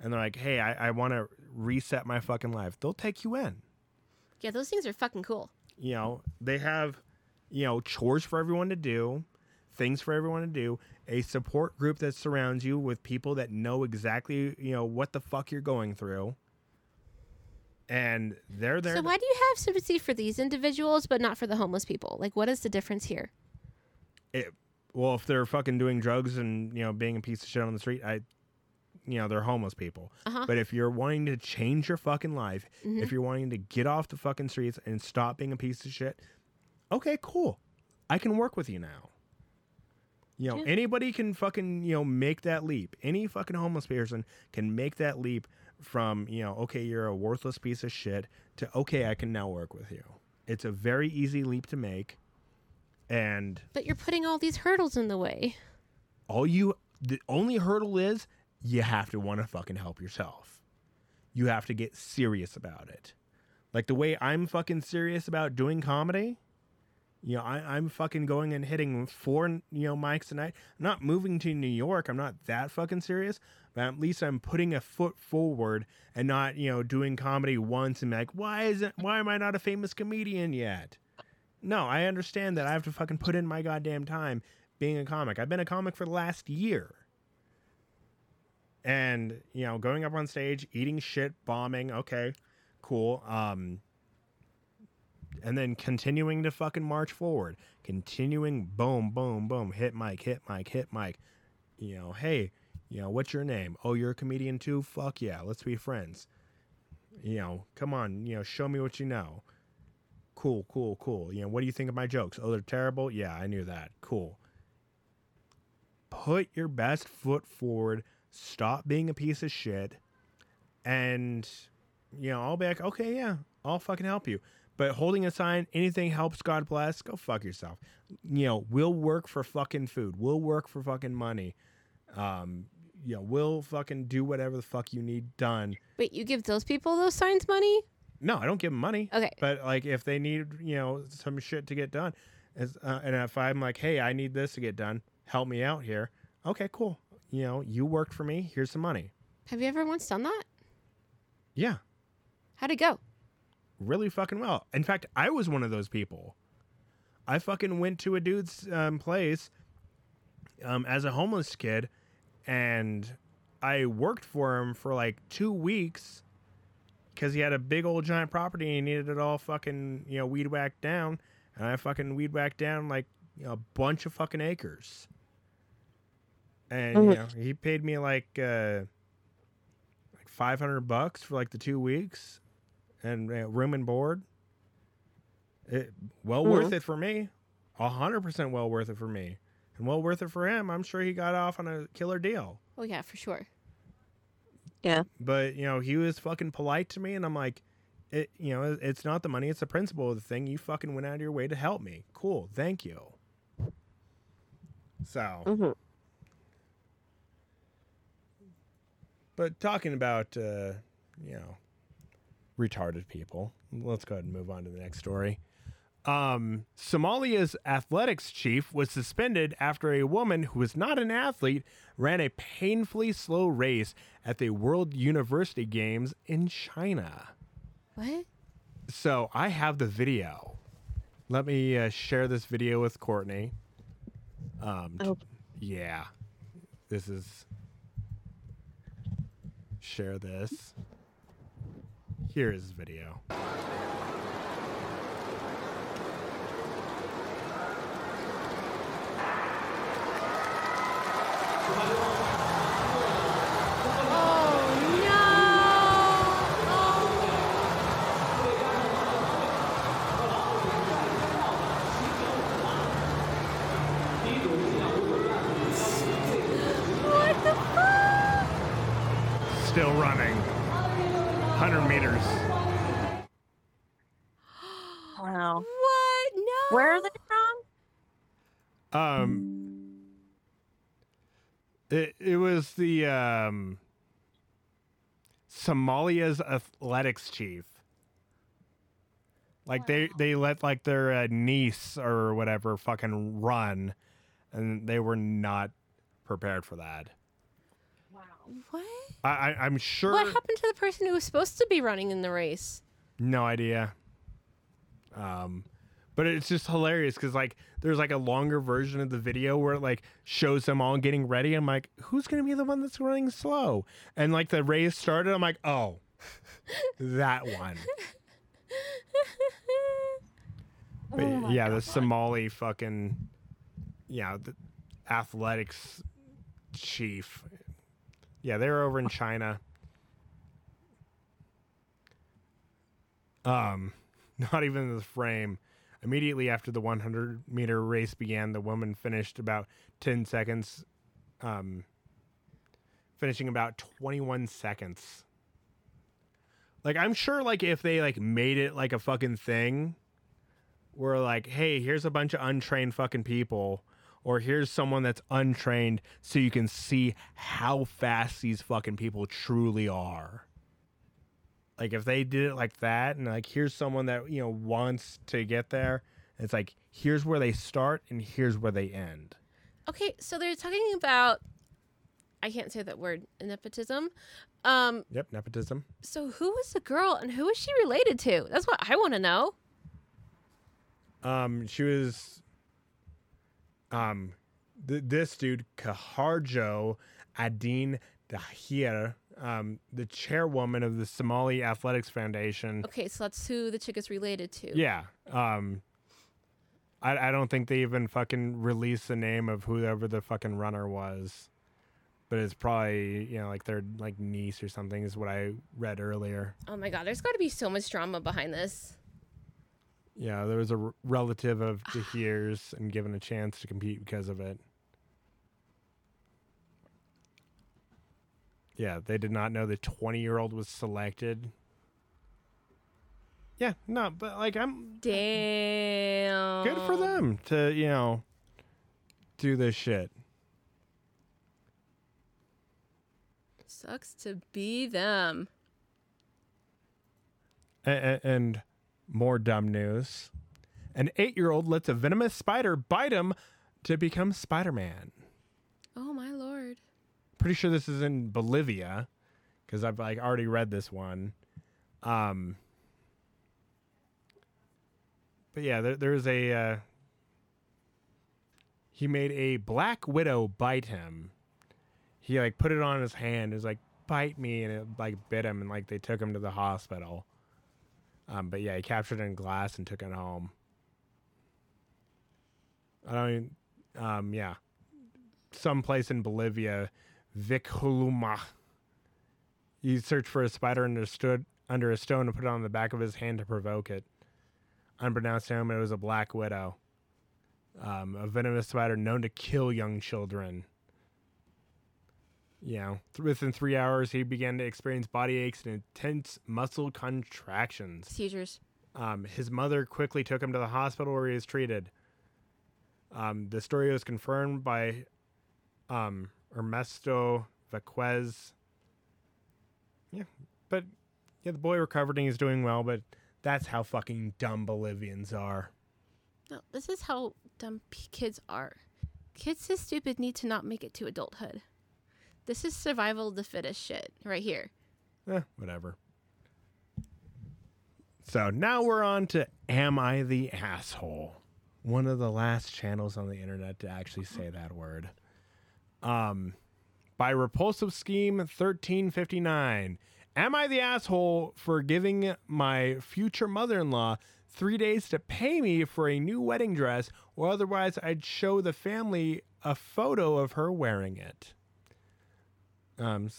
And they're like, hey, I, I want to reset my fucking life. They'll take you in Yeah, those things are fucking cool. you know they have you know chores for everyone to do things for everyone to do a support group that surrounds you with people that know exactly you know what the fuck you're going through and they're there So why do you have sympathy for these individuals but not for the homeless people? Like, what is the difference here? it, well if they're fucking doing drugs and you know being a piece of shit on the street i you know they're homeless people Uh-huh. but if you're wanting to change your fucking life Mhm. if you're wanting to get off the fucking streets and stop being a piece of shit okay cool i can work with you now you know Yeah. anybody can fucking you know make that leap any fucking homeless person can make that leap from you know okay you're a worthless piece of shit to okay i can now work with you it's a very easy leap to make and But you're putting all these hurdles in the way. all you the only hurdle is you have to want to fucking help yourself. You have to get serious about it. Like the way I'm fucking serious about doing comedy. You know, I, I'm fucking going and hitting four, you know, mics a night. I'm not moving to New York. I'm not that fucking serious, but at least I'm putting a foot forward and not, you know, doing comedy once and be like, why isn't, why am I not a famous comedian yet? No, I understand that I have to fucking put in my goddamn time being a comic. I've been a comic for the last year. And, you know, going up on stage, eating shit, bombing, okay, cool. Um and then continuing to fucking march forward. Continuing boom, boom, boom, hit mic, hit mic, hit mic. You know, hey, you know, what's your name? Oh, you're a comedian too? Fuck yeah, let's be friends. You know, come on, you know, show me what you know. Cool, cool, cool. You know, what do you think of my jokes? Oh, they're terrible? Yeah, I knew that. Cool. Put your best foot forward. Stop being a piece of shit. And, you know, I'll be like, okay, yeah, I'll fucking help you. But holding a sign, anything helps, God bless, go fuck yourself. You know, we'll work for fucking food. We'll work for fucking money. Um, you know, we'll fucking do whatever the fuck you need done. Wait, you give those people those signs money? No, I don't give them money. Okay. But like, if they need, you know, some shit to get done, as, uh, and if I'm like, hey, I need this to get done, help me out here. Okay, cool. You know, you worked for me. Here's some money. Have you ever once done that? Yeah, How'd it go? really fucking well. In fact, I was one of those people. I fucking went to a dude's um, place um, as a homeless kid, and I worked for him for like two weeks because he had a big old giant property and he needed it all fucking you know weed whacked down, and I fucking weed whacked down like you know, a bunch of fucking acres. And you Mhm. know he paid me like uh, like five hundred bucks for like the two weeks, and uh, room and board. It well worth it for me, a hundred percent well worth it for me, and well worth it for him. I'm sure he got off on a killer deal. Oh yeah, for sure. Yeah. But you know, he was fucking polite to me, and I'm like, it. You know, it's not the money; it's the principle of the thing. You fucking went out of your way to help me. Cool, thank you. So, hmm but talking about uh, you know retarded people, let's go ahead and move on to the next story. Um, Somalia's athletics chief was suspended after a woman who was not an athlete ran a painfully slow race at the World University Games in China. What? So I have the video. Let me uh, share this video with Courtney. Um, Oh. yeah, this is share this. Here is video. Still running. 100 meters. Wow. What? No. Where are they from? Um, it it was the um, Somalia's athletics chief. Like they they let like their uh, niece or whatever fucking run, and they were not prepared for that. Wow. What? I, I I'm sure. What happened to the person who was supposed to be running in the race? No idea. Um, but it's just hilarious because like there's like a longer version of the video where it like shows them all getting ready. I'm like, who's gonna be the one that's running slow? And like the race started, I'm like, oh, that one. But, Oh yeah, the Somali fucking yeah, the athletics chief. Yeah, they were over in China. Um, not even in the frame. Immediately after the 100 meter race began, the woman finished about 10 seconds, um, finishing about 21 seconds. Like, I'm sure, like, if they, like, made it, like, a fucking thing, where, like, hey, here's a bunch of untrained fucking people, or here's someone that's untrained so you can see how fast these fucking people truly are like if they did it like that and like here's someone that you know wants to get there it's like here's where they start and here's where they end Okay, so they're talking about I can't say that word, nepotism. Um, yep nepotism so who was the girl and who was she related to? That's what I want to know. um she was um th- this dude Khadijo Aden Dahir um the chairwoman of the somali athletics foundation Okay, so that's who the chick is related to. yeah um I, I don't think they even fucking released the name of whoever the fucking runner was but it's probably you know like their like niece or something is what i read earlier Oh my god, there's got to be so much drama behind this. Yeah there was a r- relative of Dahir's and given a chance to compete because of it yeah they did not know the 20 year old was selected yeah no but like i'm uh, Damn. good for them to you know do this shit Sucks to be them. and, and more dumb news. An eight-year-old lets a venomous spider bite him to become spider-man. Oh my lord. pretty sure this is in bolivia because i've like already read this one. Um but yeah there, there's a uh, he made a black widow bite him. He like put it on his hand. It was like bite me and it like bit him and like they took him to the hospital um but yeah he captured it in glass and took it home i don't even, um yeah someplace in bolivia Vichuloma. He searched for a spider under, stood, under a stone and put it on the back of his hand to provoke it. Unbeknownst to him, it was a black widow, um, a venomous spider known to kill young children. You know, th- within three hours, he began to experience body aches and intense muscle contractions. Seizures. Um, his mother quickly took him to the hospital where he was treated. Um, the story was confirmed by um, Ernesto Vaquez. Yeah, but yeah, the boy recovered and he's doing well, but that's how fucking dumb Bolivians are. No, this is how dumb p- kids are. Kids this stupid need to not make it to adulthood. This is survival of the fittest shit right here. Eh, whatever. So now we're on to Am I the Asshole? One of the last channels on the internet to actually say that word. Um, by Repulsive Scheme 1359. Am I the asshole for giving my future mother in law three days to pay me for a new wedding dress, or otherwise I'd show the family a photo of her wearing it? Um,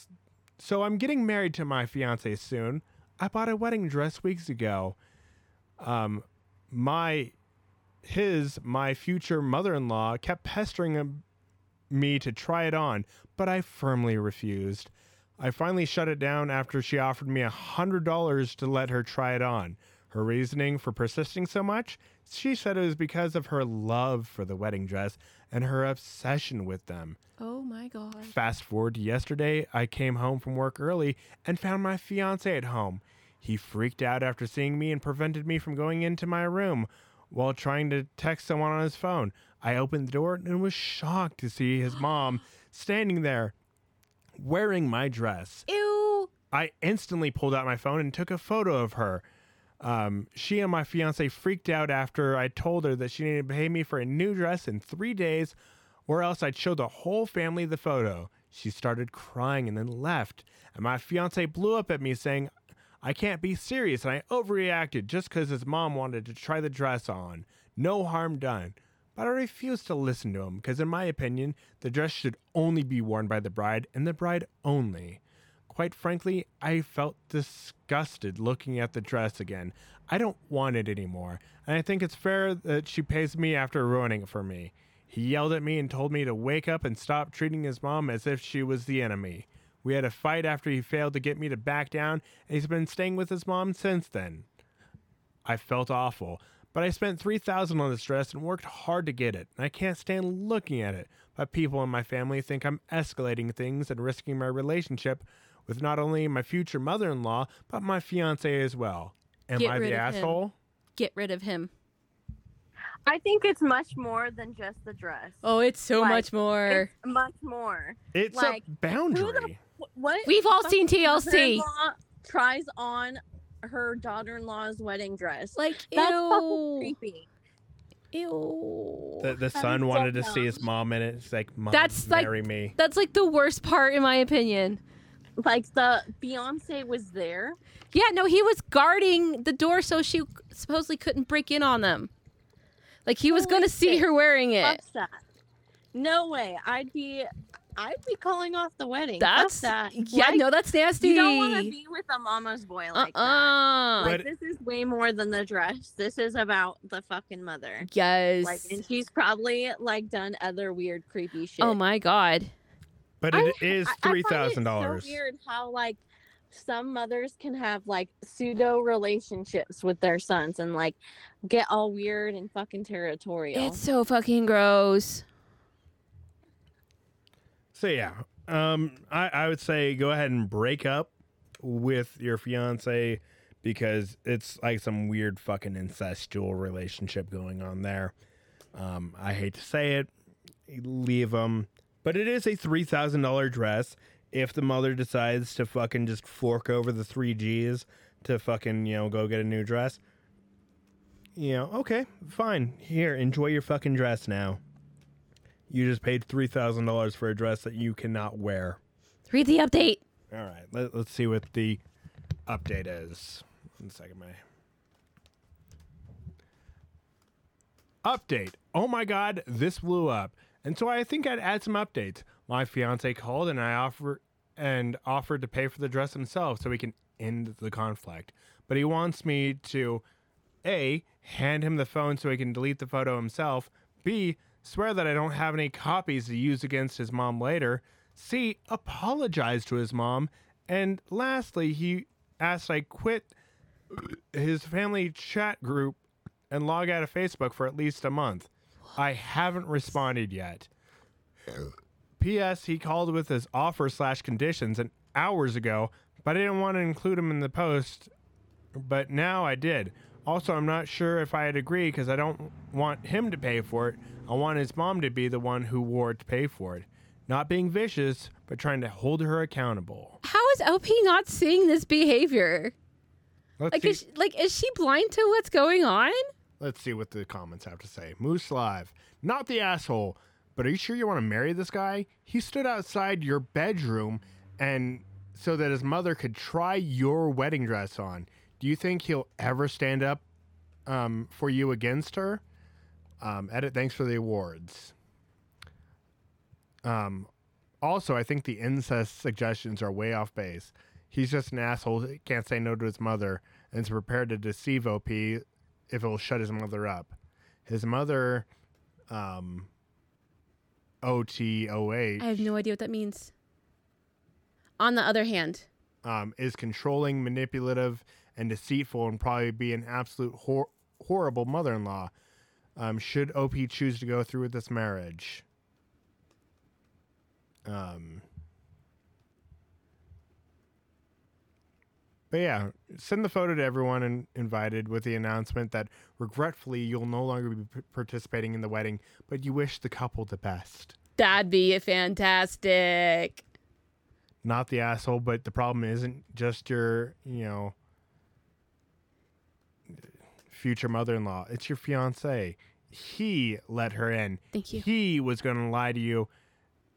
so I'm getting married to my fiance soon. I bought a wedding dress weeks ago. Um, my, his, my future mother-in-law kept pestering me to try it on, but I firmly refused. I finally shut it down after she offered me a $100 to let her try it on. Her reasoning for persisting so much? She said it was because of her love for the wedding dress and her obsession with them. Oh my god. Fast forward to yesterday, I came home from work early and found my fiance at home. He freaked out after seeing me and prevented me from going into my room while trying to text someone on his phone. I opened the door and was shocked to see his mom standing there wearing my dress. Ew. I instantly pulled out my phone and took a photo of her. Um, she and my fiance freaked out after I told her that she needed to pay me for a new dress in three days, or else I'd show the whole family the photo. She started crying and then left, and my fiance blew up at me saying, I can't be serious, and I overreacted just because his mom wanted to try the dress on. No harm done. But I refused to listen to him because, in my opinion, the dress should only be worn by the bride and the bride only. Quite frankly, I felt disgusted looking at the dress again. I don't want it anymore, and I think it's fair that she pays me after ruining it for me. He yelled at me and told me to wake up and stop treating his mom as if she was the enemy. We had a fight after he failed to get me to back down, and he's been staying with his mom since then. I felt awful, but I spent 3000 on this dress and worked hard to get it, and I can't stand looking at it. But people in my family think I'm escalating things and risking my relationship with not only my future mother in law, but my fiance as well. Am Get I the of him. asshole? Get rid of him. I think it's much more than just the dress. Oh, it's so Like, much more. It's much more. It's Like, a boundary. Wh- What? We've all seen TLC. Tries on her daughter-in-law's wedding dress. Like That's ew. fucking creepy. Ew. The, the son is so wanted to see his mom in it. It's like, mom, That's like- marry me. That's like the worst part in my opinion. Like the fiance was there. Yeah, no, he was guarding the door so she supposedly couldn't break in on them. Like he was Holy going to see shit. her wearing it. Fuck that. No way. I'd be. I'd be calling off the wedding. Fuck That's that. yeah, Like, no, that's nasty. You don't want to be with a mama's boy like that. uh-uh. Like But- this is way more than the dress. This is about the fucking mother. yes. Like, and she's probably like done other weird, creepy oh shit. oh my god. But I- it is I- I find three it thousand dollars. So weird how like some mothers can have like pseudo relationships with their sons and like get all weird and fucking territorial. It's so fucking gross. So yeah, um, I, I would say go ahead and break up with your fiance because it's like some weird fucking incestual relationship going on there. Um, I hate to say it, leave them, but it is a three thousand dollar dress. If the mother decides to fucking just fork over the three G's to fucking you know go get a new dress, you know, okay, fine. Here, enjoy your fucking dress now. You just paid three thousand dollars for a dress that you cannot wear. Read the update. All right, let, let's see what the update is. One second, my update. Oh my god, this blew up, and so I think I'd add some updates. My fiance called and I offer and offered to pay for the dress himself so we can end the conflict. But he wants me to a hand him the phone so he can delete the photo himself. B swear that I don't have any copies to use against his mom later. C apologize to his mom. And lastly, he asked I quit his family chat group and log out of Facebook for at least a month. I haven't responded yet. P.S. He called with his offer slash conditions an hours ago, but I didn't want to include him in the post. But now I did. Also, I'm not sure if I'd agree because I don't want him to pay for it. I want his mom to be the one who wore it to pay for it. Not being vicious, but trying to hold her accountable. How is OP not seeing this behavior? Let's Like see. is she, like is she blind to what's going on? Let's see what the comments have to say. Moose Live. Not the asshole, but are you sure you want to marry this guy? He stood outside your bedroom and so that his mother could try your wedding dress on. Do you think he'll ever stand up um, for you against her? Um, edit, thanks for the awards. Um, also, I think the incest suggestions are way off base. He's just an asshole. who Can't say no to his mother and is prepared to deceive OP if it will shut his mother up. His mother, um, OTOH. I have no idea what that means. On the other hand, um, is controlling, manipulative, and deceitful, and probably be an absolute hor- horrible mother-in-law. Um, should OP choose to go through with this marriage? Um, but yeah, send the photo to everyone and invited with the announcement that regretfully you'll no longer be p- participating in the wedding, but you wish the couple the best. that'd be fantastic. not the asshole, but the problem isn't just your, you know, future mother-in-law. It's your fiance. He let her in. Thank you. He was going to lie to you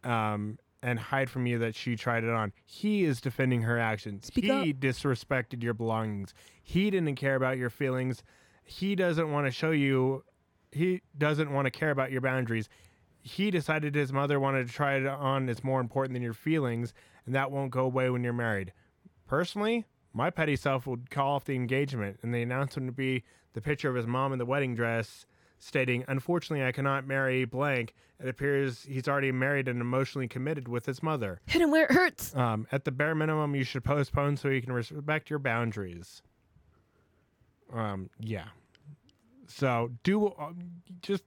um and hide from you that she tried it on. He is defending her actions. Speak he disrespected your belongings. He didn't care about your feelings. He doesn't want to show you he doesn't want to care about your boundaries. He decided his mother wanted to try it on is more important than your feelings, and that won't go away when you're married. Personally, my petty self would call off the engagement, and the announcement would be the picture of his mom in the wedding dress stating, Unfortunately, I cannot marry blank. It appears he's already married and emotionally committed with his mother. Hit him where it hurts. Um, at the bare minimum, you should postpone so you can respect your boundaries. Um, yeah. So do uh, just.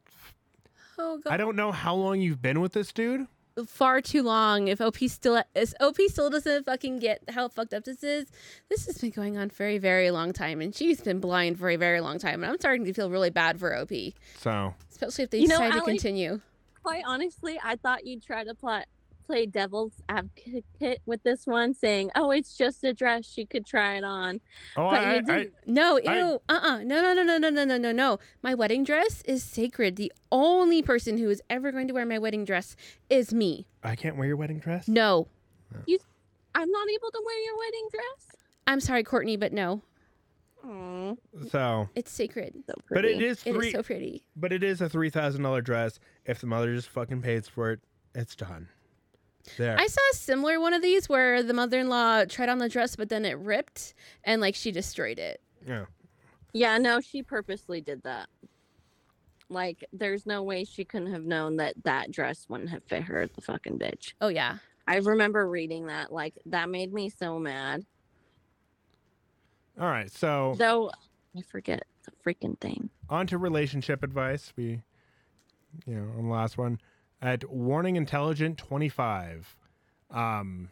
Oh god. I don't know how long you've been with this dude. Far too long. If OP still if OP still doesn't fucking get how fucked up this is, this has been going on for a very long time, and she's been blind for a very long time. And I'm starting to feel really bad for OP, So especially if they You know, decide to Allie- continue. Quite honestly, I thought you'd try to play play devil's advocate with this one, saying, "Oh, it's just a dress; she could try it on." oh, But I, you didn't. No, ew, I- uh, uh no, no, no, no, no, no, no, no, no. My wedding dress is sacred. The only person who is ever going to wear my wedding dress is me. I can't wear your wedding dress. No, you. I'm not able to wear your wedding dress. I'm sorry, Courtney, but no, Oh, So, it's sacred. so but it is three. is so pretty. but it is a three thousand dollar dress. If the mother just fucking pays for it, it's done. There. I saw a similar one of these where the mother-in-law tried on the dress, but then it ripped and like she destroyed it. yeah. Yeah, no, she purposely did that. Like, there's no way she couldn't have known that that dress wouldn't have fit her, the fucking bitch. Oh yeah. I remember reading that. Like, that made me so mad. All right. So Though, I forget the freaking thing. on to relationship advice. We, you know, on the last one at Warning Intelligent 25. Um,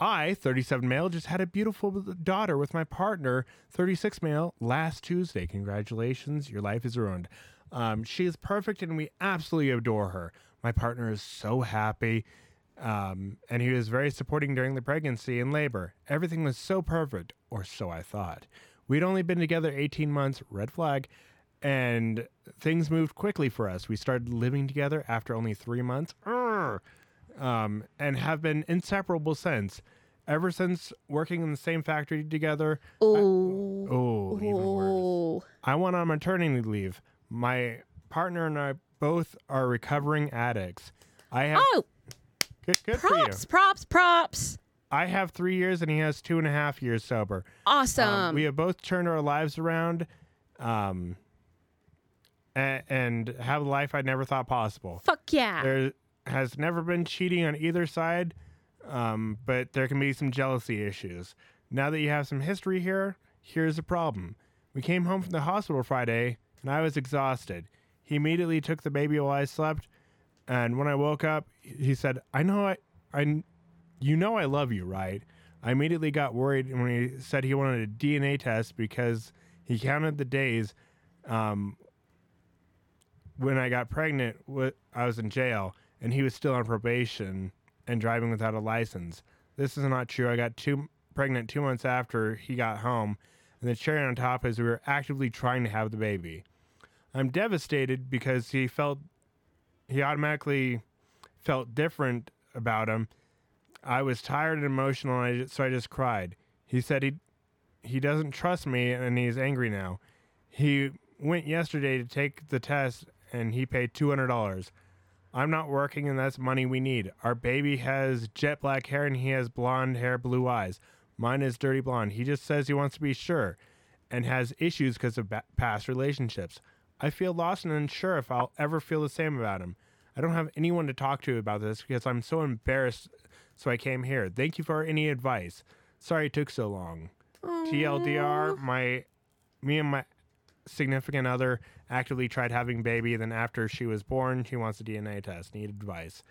I, 37 male, just had a beautiful daughter with my partner, 36 male, last Tuesday. Congratulations, your life is ruined. Um, she is perfect and we absolutely adore her. My partner is so happy. Um, and he was very supporting during the pregnancy and labor. Everything was so perfect, or so I thought. We'd only been together 18 months, red flag, and things moved quickly for us. We started living together after only three months, um, and have been inseparable since. Ever since working in the same factory together, Oh. oh, even worse. I went on maternity leave. My partner and I both are recovering addicts. I have Oh, good, good for you. props, props, props. I have three years and he has two and a half years sober. Awesome. Um, we have both turned our lives around um, and have a life I never thought possible. Fuck yeah. There has never been cheating on either side, um, but there can be some jealousy issues. Now that you have some history here, here's the problem. We came home from the hospital Friday and I was exhausted. He immediately took the baby while I slept, and when I woke up, he said, "I know I, I, you know I love you, right?" I immediately got worried when he said he wanted a DNA test because he counted the days um, when I got pregnant. I was in jail, and he was still on probation and driving without a license. This is not true. I got two pregnant two months after he got home, and the cherry on top is we were actively trying to have the baby. I'm devastated because he felt he automatically felt different about him. I was tired and emotional, and I just, so I just cried. He said he he doesn't trust me, and he's angry now. He went yesterday to take the test, and he paid two hundred dollars. I'm not working, and that's money we need. Our baby has jet black hair, and he has blonde hair, blue eyes. Mine is dirty blonde. He just says he wants to be sure, and has issues because of ba- past relationships. I feel lost and unsure if I'll ever feel the same about him. I don't have anyone to talk to about this because I'm so embarrassed. So I came here. Thank you for any advice. Sorry it took so long. TLDR, my me and my significant other actively tried having baby. Then after she was born, she wants a DNA test. Need advice.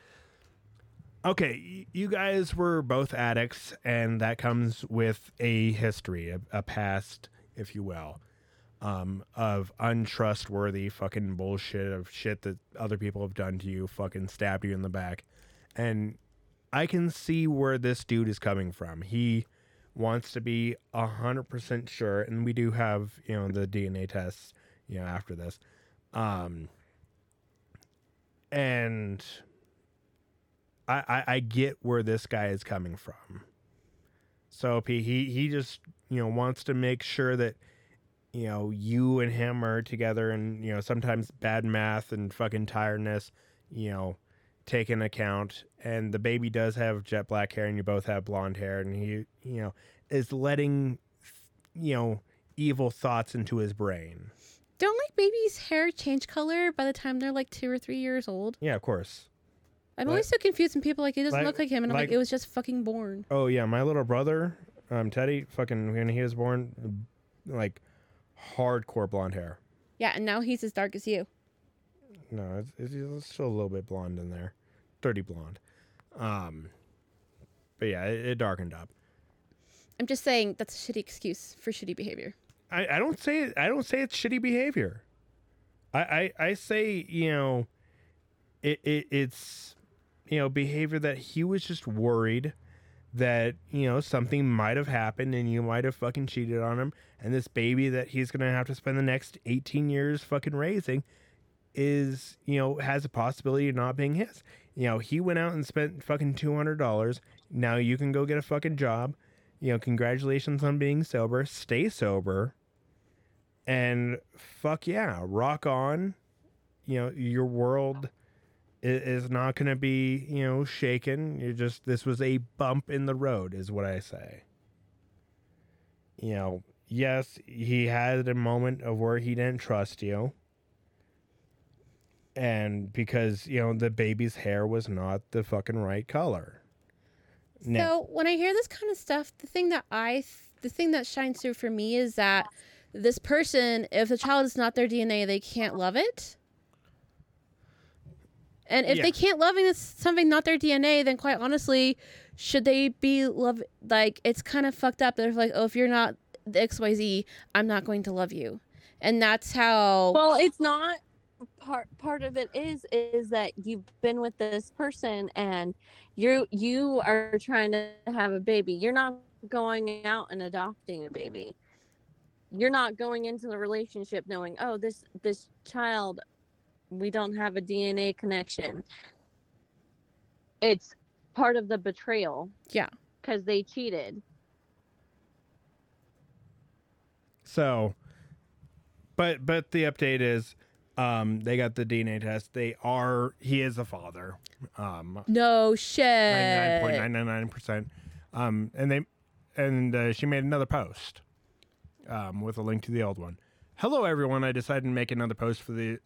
Okay, you guys were both addicts, and that comes with a history, a, a past, if you will, um, of untrustworthy fucking bullshit of shit that other people have done to you, fucking stabbed you in the back, and I can see where this dude is coming from. He wants to be a hundred percent sure, and we do have you know the DNA tests, you know, after this, um, and I, I I get where this guy is coming from. So he he just you know wants to make sure that you know you and him are together, and you know sometimes bad math and fucking tiredness, you know, take in account. And the baby does have jet black hair, and you both have blonde hair, and he you know is letting you know evil thoughts into his brain. Don't like babies' hair change color by the time they're like two or three years old. Yeah, of course. I'm Like- always so confused when people like it doesn't like- look like him, and I'm like, like- it was just fucking born. Oh yeah, my little brother, um, Teddy, fucking when he was born, like hardcore blonde hair. Yeah, and now he's as dark as you. No, it's, it's, still a little bit blonde in there, dirty blonde. Um, but yeah, it, it darkened up. I'm just saying that's a shitty excuse for shitty behavior. I, I don't say I don't say it's shitty behavior. I, I, I say you know, it, it it's you know behavior that he was just worried that you know something might have happened and you might have fucking cheated on him and this baby that he's gonna have to spend the next 18 years fucking raising is you know has a possibility of not being his. You know he went out and spent fucking $200 now you can go get a fucking job. You know congratulations on being sober. Stay sober. And fuck yeah rock on. You know your world is not going to be you know shaken. You just this was a bump in the road is what i say. You know yes he had a moment of where he didn't trust you and because you know the baby's hair was not the fucking right color now, So when I hear this kind of stuff, the thing that I, th- the thing that shines through for me is that this person, if the child is not their DNA, they can't love it. And if Yeah. they can't loving this something not their DNA, then quite honestly, should they be love? Like it's kind of fucked up. They're like, oh, if you're not the X Y Z, I'm not going to love you, and that's how. Well, it's not part part of it is is that you've been with this person and you you are trying to have a baby. You're not going out and adopting a baby. You're not going into the relationship knowing, "Oh, this this child we don't have a DNA connection." It's part of the betrayal. Yeah. Cuz they cheated. So, but but the update is, um, they got the DNA test. They are he is a father. Um, no shit. ninety nine point nine nine nine percent. Um, and they and uh, she made another post, um, with a link to the old one. Hello everyone. I decided to make another post for the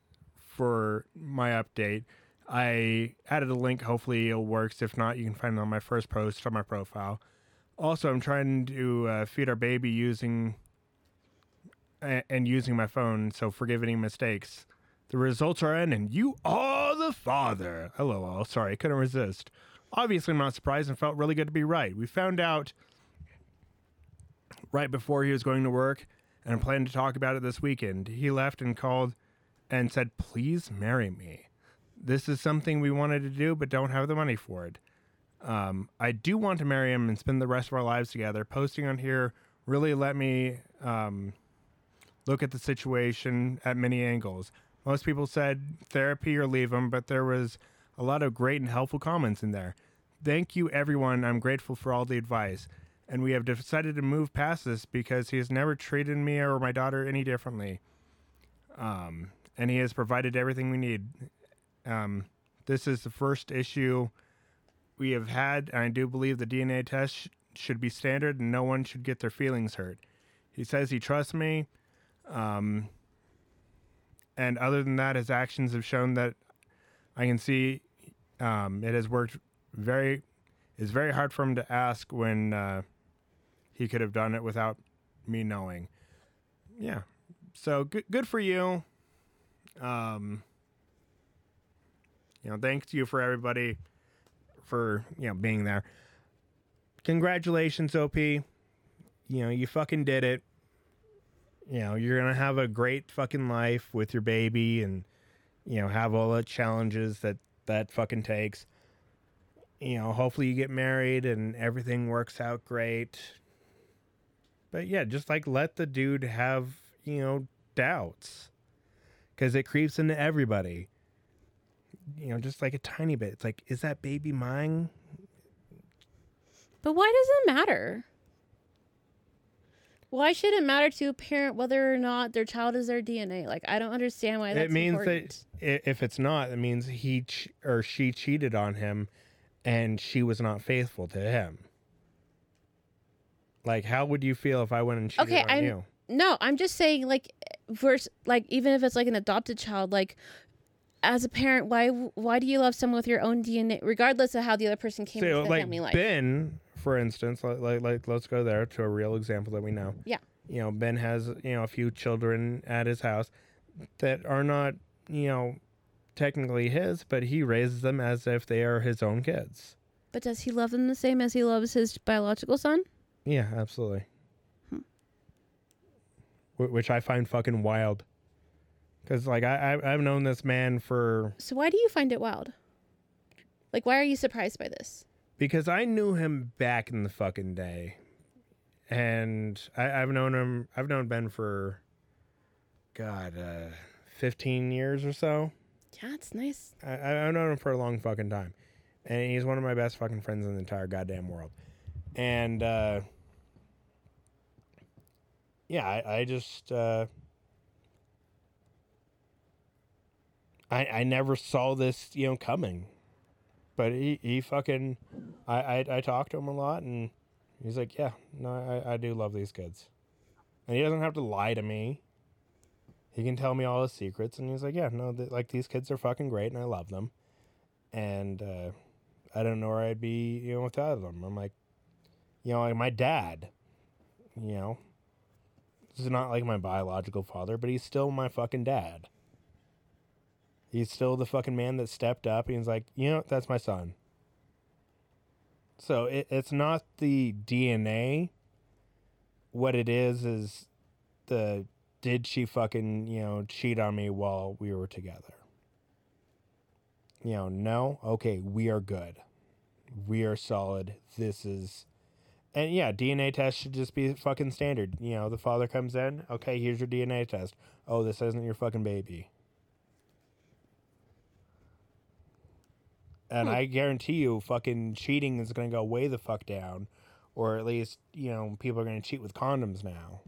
for my update. I added a link. Hopefully it works. If not, you can find it on my first post on my profile. Also, I'm trying to uh, feed our baby using and using my phone, so forgive any mistakes. The results are in, and you are the father. Hello, all. Sorry, I couldn't resist. Obviously, I'm not surprised and felt really good to be right. We found out right before he was going to work, and I planned to talk about it this weekend. He left and called and said, Please marry me. This is something we wanted to do, but don't have the money for it. Um, I do want to marry him and spend the rest of our lives together. Posting on here really let me um, look at the situation at many angles. Most people said therapy or leave him, but there was a lot of great and helpful comments in there. Thank you, everyone. I'm grateful for all the advice. And we have decided to move past this because he has never treated me or my daughter any differently. Um, and he has provided everything we need. Um, this is the first issue we have had, and I do believe the DNA test sh- should be standard and no one should get their feelings hurt. He says he trusts me. Um, and other than that, his actions have shown that I can see um, it has worked very. It's very hard for him to ask when uh, he could have done it without me knowing. Yeah. So good. Good for you. Um. You know, thanks to you for everybody for you know being there. Congratulations, OP. You know, you fucking did it. You know, you're gonna have a great fucking life with your baby and you know, have all the challenges that that fucking takes. You know, hopefully you get married and everything works out great. But yeah, just like let the dude have, you know, doubts. Cuz it creeps into everybody. You know, just like a tiny bit. It's like, is that baby mine? But why does it matter? Why should it matter to a parent whether or not their child is their DNA? Like, I don't understand why that's it means important. that if it's not, it means he ch- or she cheated on him, and she was not faithful to him. Like, how would you feel if I went and cheated Okay, on I'm- you? No, I'm just saying, like, verse, like, even if it's like an adopted child, like, as a parent, why why do you love someone with your own DNA, regardless of how the other person came So, into the like family life? Ben, for instance, like, like like let's go there to a real example that we know. Yeah. You know, Ben has you know a few children at his house that are not you know technically his, but he raises them as if they are his own kids. But does he love them the same as he loves his biological son? Yeah, absolutely. Hmm. Wh- Which I find fucking wild. Because, like, I, I, I've known this man for. So why do you find it wild? Like, why are you surprised by this? Because I knew him back in the fucking day. And I, I've known him. I've known Ben for. God, uh, 15 years or so. Yeah, it's nice. I, I've known him for a long fucking time, and he's one of my best fucking friends in the entire goddamn world. And uh, yeah, I, I just uh, I I never saw this you know coming, but he he fucking I I, I talked to him a lot, and he's like, yeah, no, I I do love these kids, and he doesn't have to lie to me. He can tell me all his secrets, and he's like, "Yeah, no, like these kids are fucking great, and I love them, and uh, I don't know where I'd be, you know, without them." I'm like, you know, like my dad, you know, this is not like my biological father, but he's still my fucking dad. He's still the fucking man that stepped up, and he's like, you know, that's my son. So it, it's not the DNA. What it is is the did she fucking, you know, cheat on me while we were together? You know, no? Okay, we are good. We are solid. This is. And yeah, DNA test should just be fucking standard. You know, the father comes in, okay, here's your DNA test. Oh, this isn't your fucking baby. And Hmm. I guarantee you, fucking cheating is going to go way the fuck down. Or at least, you know, people are going to cheat with condoms now.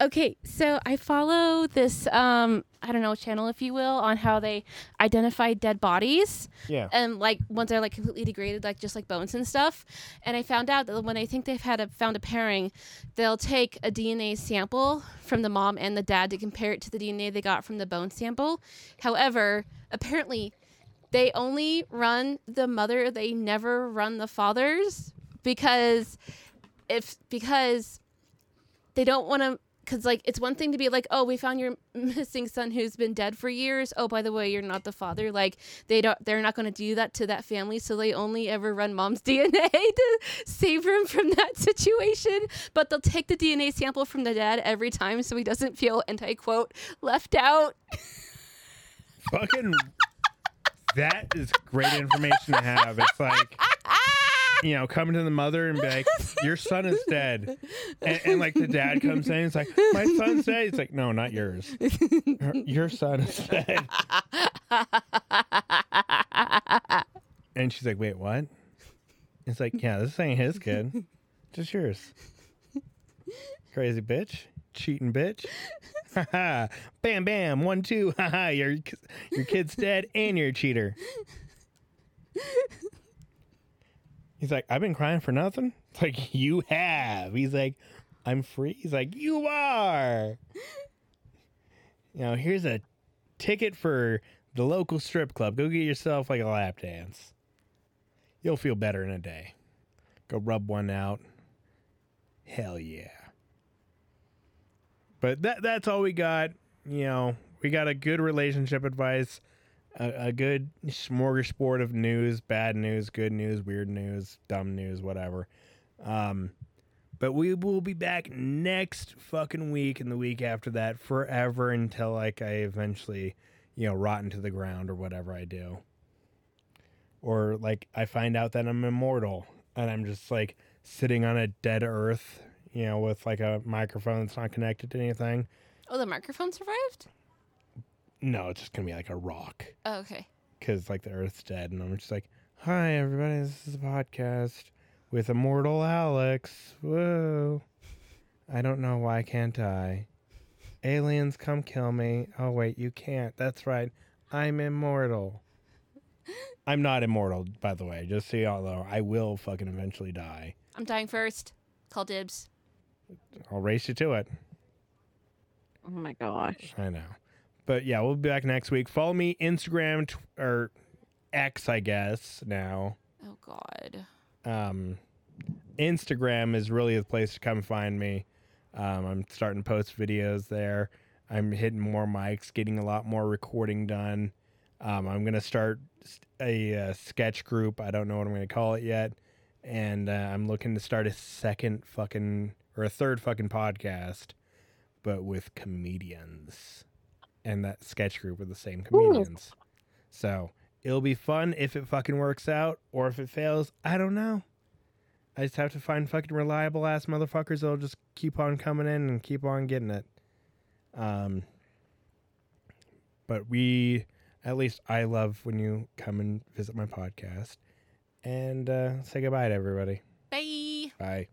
Okay, so I follow this um I don't know channel if you will on how they identify dead bodies Yeah. and like once they're like completely degraded like just like bones and stuff. And I found out that when they think they've had a found a pairing, they'll take a DNA sample from the mom and the dad to compare it to the DNA they got from the bone sample. However, apparently they only run the mother, they never run the fathers because if because they don't want to because like it's one thing to be like oh we found your missing son who's been dead for years. Oh by the way you're not the father. Like they don't they're not going to do that to that family so they only ever run mom's dna to save him from that situation. But they'll take the dna sample from the dad every time so he doesn't feel anti quote left out. Fucking that is great information to have. It's like you know, coming to the mother and be like, "Your son is dead," and, and like the dad comes in, it's like, "My son's dead." It's like, "No, not yours. Your son is dead." And she's like, "Wait, what?" It's like, "Yeah, this ain't his kid, just yours." Crazy bitch, cheating bitch. Bam, bam, one, two. Haha, your your kid's dead and you're a cheater. He's like, I've been crying for nothing. It's like you have. He's like, I'm free. He's like, you are. You know, here's a ticket for the local strip club. Go get yourself like a lap dance. You'll feel better in a day. Go rub one out. Hell yeah. But that that's all we got. You know, we got a good relationship advice, a, a good smorgasbord of news, bad news, good news, weird news, dumb news, whatever. Um, but we will be back next fucking week and the week after that forever until like I eventually, you know, rot into the ground or whatever I do. Or like I find out that I'm immortal and I'm just like sitting on a dead earth, you know, with like a microphone that's not connected to anything. Oh, the microphone survived? No, it's just gonna be like a rock Oh, okay. because like the earth's dead, and I'm just like, "Hi, everybody, this is a podcast with immortal Alex." Whoa! I don't know why can't I? Aliens, come kill me. Oh wait, you can't. That's right. I'm immortal. I'm not immortal, by the way. Just so y'all know, I will fucking eventually die. I'm dying first. Call dibs. I'll race you to it. Oh my gosh. I know. But yeah, we'll be back next week. Follow me Instagram tw- or X, I guess now. Oh God. Um, Instagram is really the place to come find me. Um, I'm starting to post videos there. I'm hitting more mics, getting a lot more recording done. Um, I'm gonna start a, uh sketch group. I don't know what I'm gonna call it yet, and uh, I'm looking to start a second fucking or a third fucking podcast, but with comedians, and that sketch group with the same comedians. So it'll be fun if it fucking works out, or if it fails, I don't know. I just have to find fucking reliable ass motherfuckers that'll just keep on coming in and keep on getting it. Um, but we, at least I love when you come and visit my podcast. And uh, say goodbye to everybody. Bye. Bye.